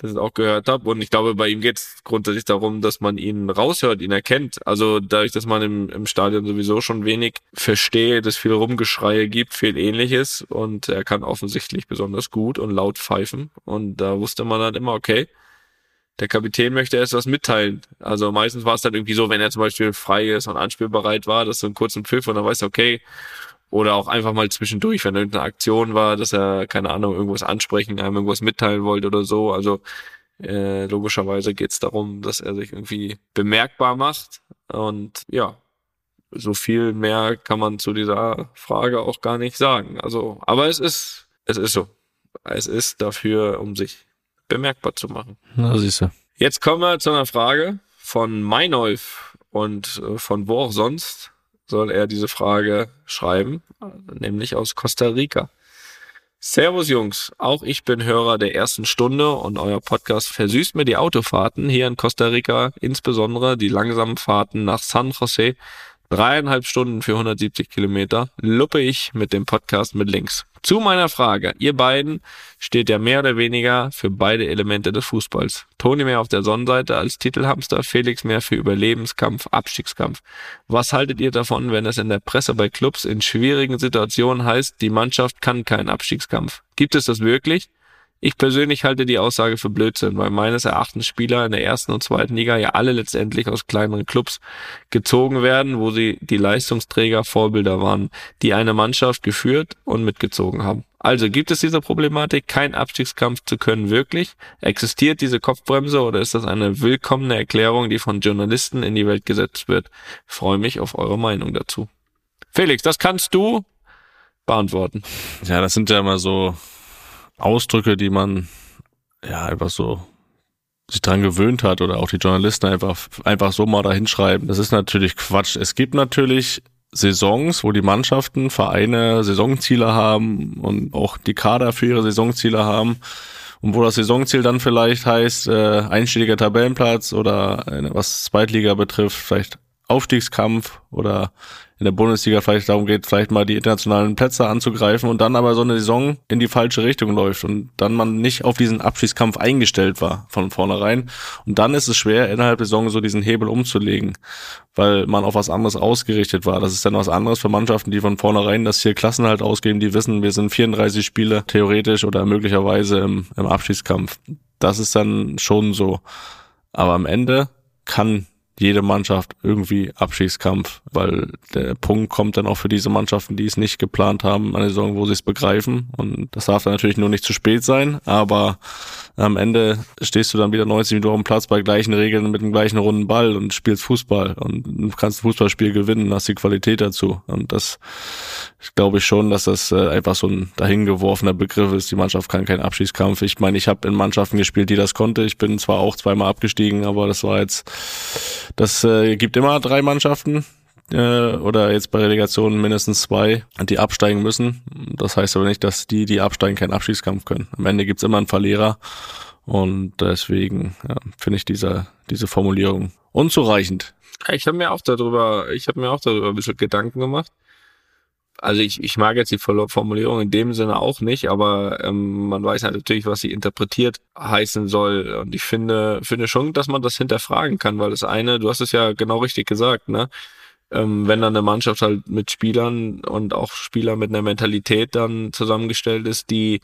das auch gehört habe. Und ich glaube, bei ihm geht es grundsätzlich darum, dass man ihn raushört, ihn erkennt. Also dadurch, dass man im, im Stadion sowieso schon wenig versteht, es viel Rumgeschreie gibt, viel ähnliches. Und er kann offensichtlich besonders gut und laut pfeifen. Und da wusste man dann immer, okay, der Kapitän möchte erst was mitteilen. Also meistens war es dann irgendwie so, wenn er zum Beispiel frei ist und anspielbereit war, dass so einen kurzen Pfiff und dann weißt du, okay, Oder auch einfach mal zwischendurch, wenn irgendeine Aktion war, dass er, keine Ahnung, irgendwas ansprechen, einem irgendwas mitteilen wollte oder so. Also äh, logischerweise geht es darum, dass er sich irgendwie bemerkbar macht. Und ja, so viel mehr kann man zu dieser Frage auch gar nicht sagen. Also, aber es ist, es ist so. Es ist dafür, um sich bemerkbar zu machen. Na, siehst du. Jetzt kommen wir zu einer Frage von Meinolf und äh, von wo auch sonst soll er diese Frage schreiben, nämlich aus Costa Rica. Servus Jungs, auch ich bin Hörer der ersten Stunde und euer Podcast versüßt mir die Autofahrten hier in Costa Rica, insbesondere die langsamen Fahrten nach San Jose Dreieinhalb Stunden für 170 Kilometer luppe ich mit dem Podcast mit links. Zu meiner Frage. Ihr beiden steht ja mehr oder weniger für beide Elemente des Fußballs. Toni mehr auf der Sonnenseite als Titelhamster, Felix mehr für Überlebenskampf, Abstiegskampf. Was haltet ihr davon, wenn es in der Presse bei Clubs in schwierigen Situationen heißt, die Mannschaft kann keinen Abstiegskampf? Gibt es das wirklich? Ich persönlich halte die Aussage für Blödsinn, weil meines Erachtens Spieler in der ersten und zweiten Liga ja alle letztendlich aus kleineren Clubs gezogen werden, wo sie die Leistungsträger Vorbilder waren, die eine Mannschaft geführt und mitgezogen haben. Also gibt es diese Problematik, kein Abstiegskampf zu können wirklich? Existiert diese Kopfbremse oder ist das eine willkommene Erklärung, die von Journalisten in die Welt gesetzt wird? Ich freue mich auf eure Meinung dazu. Felix, das kannst du beantworten. Ja, das sind ja immer so Ausdrücke, die man ja einfach so sich dran gewöhnt hat oder auch die Journalisten einfach, einfach so mal da hinschreiben. Das ist natürlich Quatsch. Es gibt natürlich Saisons, wo die Mannschaften, Vereine Saisonziele haben und auch die Kader für ihre Saisonziele haben. Und wo das Saisonziel dann vielleicht heißt, äh, einstelliger Tabellenplatz oder äh, was Zweitliga betrifft, vielleicht Aufstiegskampf oder in der Bundesliga vielleicht darum geht, vielleicht mal die internationalen Plätze anzugreifen und dann aber so eine Saison in die falsche Richtung läuft und dann man nicht auf diesen Abschiedskampf eingestellt war von vornherein. Und dann ist es schwer, innerhalb der Saison so diesen Hebel umzulegen, weil man auf was anderes ausgerichtet war. Das ist dann was anderes für Mannschaften, die von vornherein das hier Klassen halt ausgeben, die wissen, wir sind 34 Spiele theoretisch oder möglicherweise im, im Abschiedskampf. Das ist dann schon so. Aber am Ende kann jede Mannschaft irgendwie Abschiedskampf, weil der Punkt kommt dann auch für diese Mannschaften, die es nicht geplant haben, eine Saison, wo sie es begreifen. Und das darf dann natürlich nur nicht zu spät sein, aber am Ende stehst du dann wieder 90 Minuten auf dem Platz bei gleichen Regeln mit dem gleichen runden Ball und spielst Fußball und kannst ein Fußballspiel gewinnen, hast die Qualität dazu. Und das glaube ich schon, dass das äh, einfach so ein dahingeworfener Begriff ist. Die Mannschaft kann keinen Abschiedskampf. Ich meine, ich habe in Mannschaften gespielt, die das konnte. Ich bin zwar auch zweimal abgestiegen, aber das war jetzt das äh, gibt immer drei Mannschaften äh, oder jetzt bei Relegationen mindestens zwei, die absteigen müssen. Das heißt aber nicht, dass die, die absteigen, keinen Abstiegskampf können. Am Ende gibt's immer einen Verlierer und deswegen ja, finde ich diese, diese Formulierung unzureichend. Ich habe mir auch darüber, ich habe mir auch darüber ein bisschen Gedanken gemacht also ich, ich mag jetzt die Formulierung in dem Sinne auch nicht, aber ähm, man weiß halt natürlich, was sie interpretiert heißen soll. Und ich finde, finde schon, dass man das hinterfragen kann, weil das eine, du hast es ja genau richtig gesagt, ne? Ähm, wenn dann eine Mannschaft halt mit Spielern und auch Spieler mit einer Mentalität dann zusammengestellt ist, die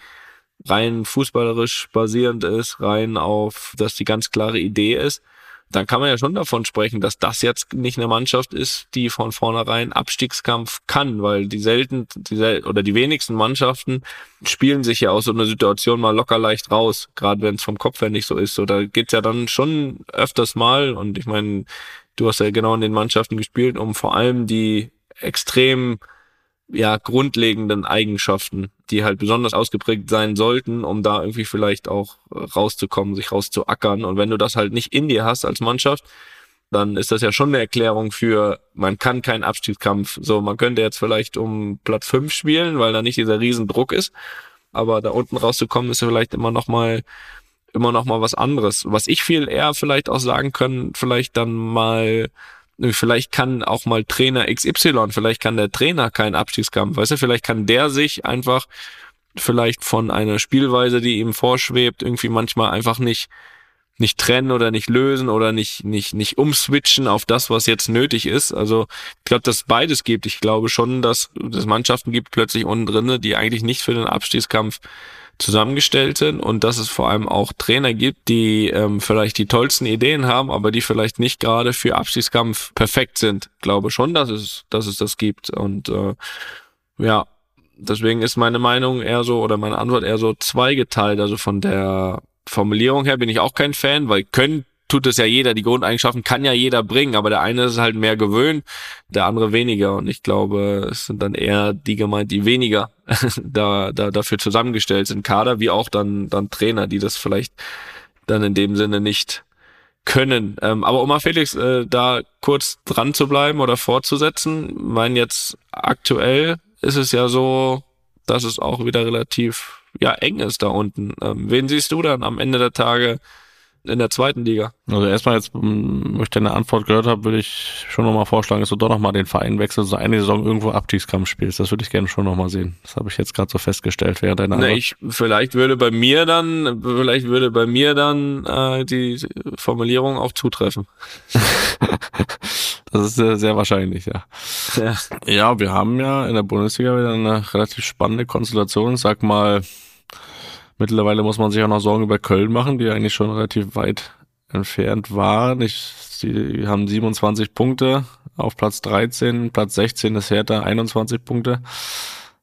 rein fußballerisch basierend ist, rein auf, dass die ganz klare Idee ist, dann kann man ja schon davon sprechen, dass das jetzt nicht eine Mannschaft ist, die von vornherein Abstiegskampf kann, weil die selten, die sel oder die wenigsten Mannschaften spielen sich ja aus so einer Situation mal locker leicht raus, gerade wenn es vom Kopf her nicht so ist. Oder geht's ja dann schon öfters mal, und ich meine, du hast ja genau in den Mannschaften gespielt, um vor allem die extrem ja, grundlegenden Eigenschaften, die halt besonders ausgeprägt sein sollten, um da irgendwie vielleicht auch äh, rauszukommen, sich rauszuackern. Und wenn du das halt nicht in dir hast als Mannschaft, dann ist das ja schon eine Erklärung für, man kann keinen Abstiegskampf. So, man könnte jetzt vielleicht um Platz fünf spielen, weil da nicht dieser Riesendruck ist. Aber da unten rauszukommen, ist vielleicht immer noch mal, immer noch mal was anderes. Was ich viel eher vielleicht auch sagen können, vielleicht dann mal Vielleicht kann auch mal Trainer XY, vielleicht kann der Trainer keinen Abstiegskampf, weißt du, vielleicht kann der sich einfach vielleicht von einer Spielweise, die ihm vorschwebt, irgendwie manchmal einfach nicht nicht trennen oder nicht lösen oder nicht nicht nicht umswitchen auf das, was jetzt nötig ist. Also ich glaube, dass beides gibt. Ich glaube schon, dass es Mannschaften gibt plötzlich unten drinne, die eigentlich nicht für den Abstiegskampf zusammengestellt sind und dass es vor allem auch Trainer gibt, die ähm, vielleicht die tollsten Ideen haben, aber die vielleicht nicht gerade für Abstiegskampf perfekt sind. Ich glaube schon, dass es, dass es das gibt und äh, Ja, deswegen ist meine Meinung eher so oder meine Antwort eher so zweigeteilt. Also von der Formulierung her bin ich auch kein Fan, weil können tut es ja jeder. Die Grundeigenschaften kann ja jeder bringen, aber der eine ist halt mehr gewöhnt, der andere weniger. Und ich glaube, es sind dann eher die gemeint, die weniger da, da dafür zusammengestellt sind, Kader, wie auch dann, dann Trainer, die das vielleicht dann in dem Sinne nicht können. Ähm, aber um mal Felix äh, da kurz dran zu bleiben oder fortzusetzen, mein jetzt aktuell ist es ja so, dass es auch wieder relativ ja eng ist da unten. Ähm, wen siehst du dann am Ende der Tage in der zweiten Liga? Also erstmal jetzt, wo ich deine Antwort gehört habe, würde ich schon nochmal vorschlagen, dass du doch nochmal den Verein wechselst, so eine Saison irgendwo Abstiegskampf spielst. Das würde ich gerne schon nochmal sehen. Das habe ich jetzt gerade so festgestellt während deiner Na, ich, vielleicht würde bei mir dann, vielleicht würde bei mir dann äh, die Formulierung auch zutreffen. Das ist sehr, sehr wahrscheinlich, ja. Ja. Ja, wir haben ja in der Bundesliga wieder eine relativ spannende Konstellation. Sag mal, mittlerweile muss man sich auch noch Sorgen über Köln machen, die eigentlich schon relativ weit entfernt waren. Ich, sie haben 27 Punkte auf Platz 13, Platz 16 ist Hertha 21 Punkte.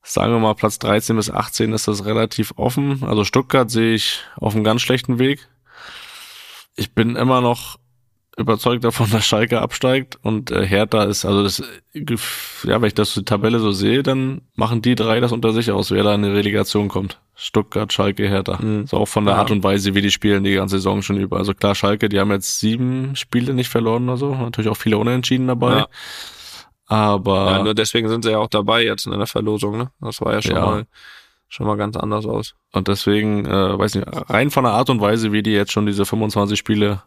Sagen wir mal, Platz 13 bis 18 ist das relativ offen. Also Stuttgart sehe ich auf einem ganz schlechten Weg. Ich bin immer noch überzeugt davon, dass Schalke absteigt und äh, Hertha ist, also das, ja, wenn ich das die Tabelle so sehe, dann machen die drei das unter sich aus, wer da in die Relegation kommt. Stuttgart, Schalke, Hertha. Mhm. So auch von der Ja. Art und Weise, wie die spielen die ganze Saison schon über. Also klar, Schalke, die haben jetzt sieben Spiele nicht verloren oder so, natürlich auch viele Unentschieden dabei. Ja. Aber ja, nur deswegen sind sie ja auch dabei jetzt in der Verlosung, ne? Das war ja schon Ja. mal schon mal ganz anders aus. Und deswegen, äh, weiß nicht, rein von der Art und Weise, wie die jetzt schon diese 25 Spiele,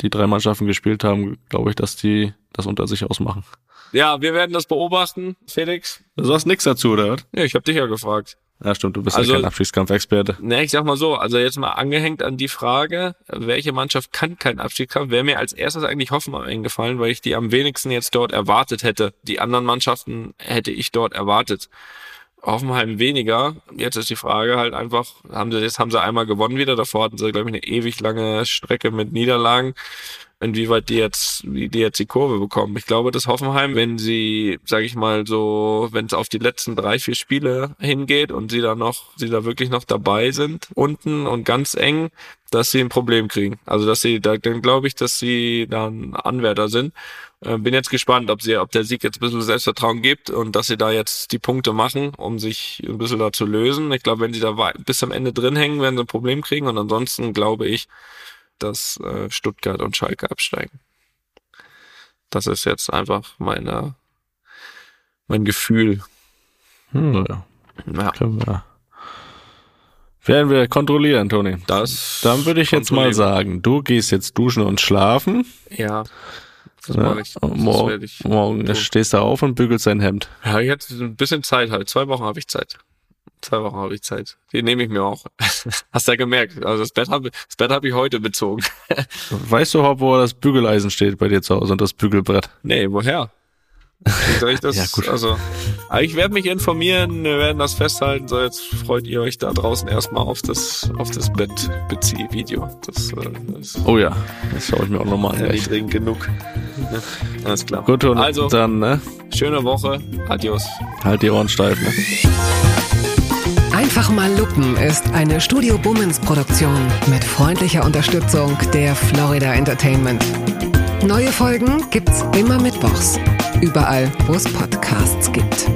die drei Mannschaften gespielt haben, glaube ich, dass die das unter sich ausmachen. Ja, wir werden das beobachten, Felix. Du sagst nichts dazu, oder? was? Ja, ich habe dich ja gefragt. Ja, stimmt, du bist Also- ja kein Abstiegskampfexperte. Ne, ich sag mal so, also jetzt mal angehängt an die Frage, welche Mannschaft kann keinen Abstiegskampf, wäre mir als erstes eigentlich Hoffenheim eingefallen, weil ich die am wenigsten jetzt dort erwartet hätte. Die anderen Mannschaften hätte ich dort erwartet. Hoffenheim weniger. Jetzt ist die Frage halt einfach, haben sie, jetzt haben sie einmal gewonnen wieder, davor hatten sie, glaube ich, eine ewig lange Strecke mit Niederlagen. Inwieweit die jetzt, wie die jetzt die Kurve bekommen. Ich glaube, dass Hoffenheim, wenn sie, sage ich mal so, wenn es auf die letzten drei, vier Spiele hingeht und sie da noch, sie da wirklich noch dabei sind, unten und ganz eng, dass sie ein Problem kriegen. Also dass sie, da, dann glaube ich, dass sie dann Anwärter sind. Äh, bin jetzt gespannt, ob sie, ob der Sieg jetzt ein bisschen Selbstvertrauen gibt und dass sie da jetzt die Punkte machen, um sich ein bisschen da zu lösen. Ich glaube, wenn sie da bis am Ende drin hängen, werden sie ein Problem kriegen und ansonsten glaube ich, dass äh, Stuttgart und Schalke absteigen. Das ist jetzt einfach meine, mein Gefühl. Hm, ja, Ja, können wir. Werden wir kontrollieren, Toni. das. Dann würde ich jetzt mal sagen, du gehst jetzt duschen und schlafen. Ja, das Ja, mache ich. Das morgen ich morgen stehst du auf und bügelst dein Hemd. Ja, jetzt ein bisschen Zeit halt. Zwei Wochen habe ich Zeit. Zwei Wochen habe ich Zeit. Die nehme ich mir auch. Hast du ja gemerkt. Also das Bett habe das Bett habe ich heute bezogen. Weißt du überhaupt, wo das Bügeleisen steht bei dir zu Hause und das Bügelbrett? Nee, woher? Wie soll ich das? Ja, gut. Also, ich werde mich informieren, wir werden das festhalten. So, jetzt freut ihr euch da draußen erstmal auf das, auf das Bettbezieh-Video. Das äh, ist Oh ja, das schaue ich mir auch nochmal an. ja, nicht dringend genug. Alles klar. Gut, Toni. Also, dann ne, schöne Woche. Adios. halt die Ohren steif. Ne? Einfach mal lupen ist eine Studio Bummens Produktion mit freundlicher Unterstützung der Florida Entertainment. Neue Folgen gibt's immer mittwochs. Überall, wo es Podcasts gibt.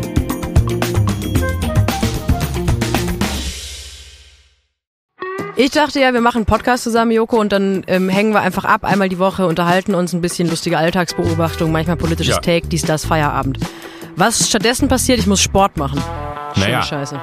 Ich dachte ja, wir machen einen Podcast zusammen, Joko, und dann ähm, hängen wir einfach ab, einmal die Woche, unterhalten uns ein bisschen lustige Alltagsbeobachtung, manchmal politisches Ja. Take, dies, das, Feierabend. Was stattdessen passiert, ich muss Sport machen. Schöne Naja. Scheiße.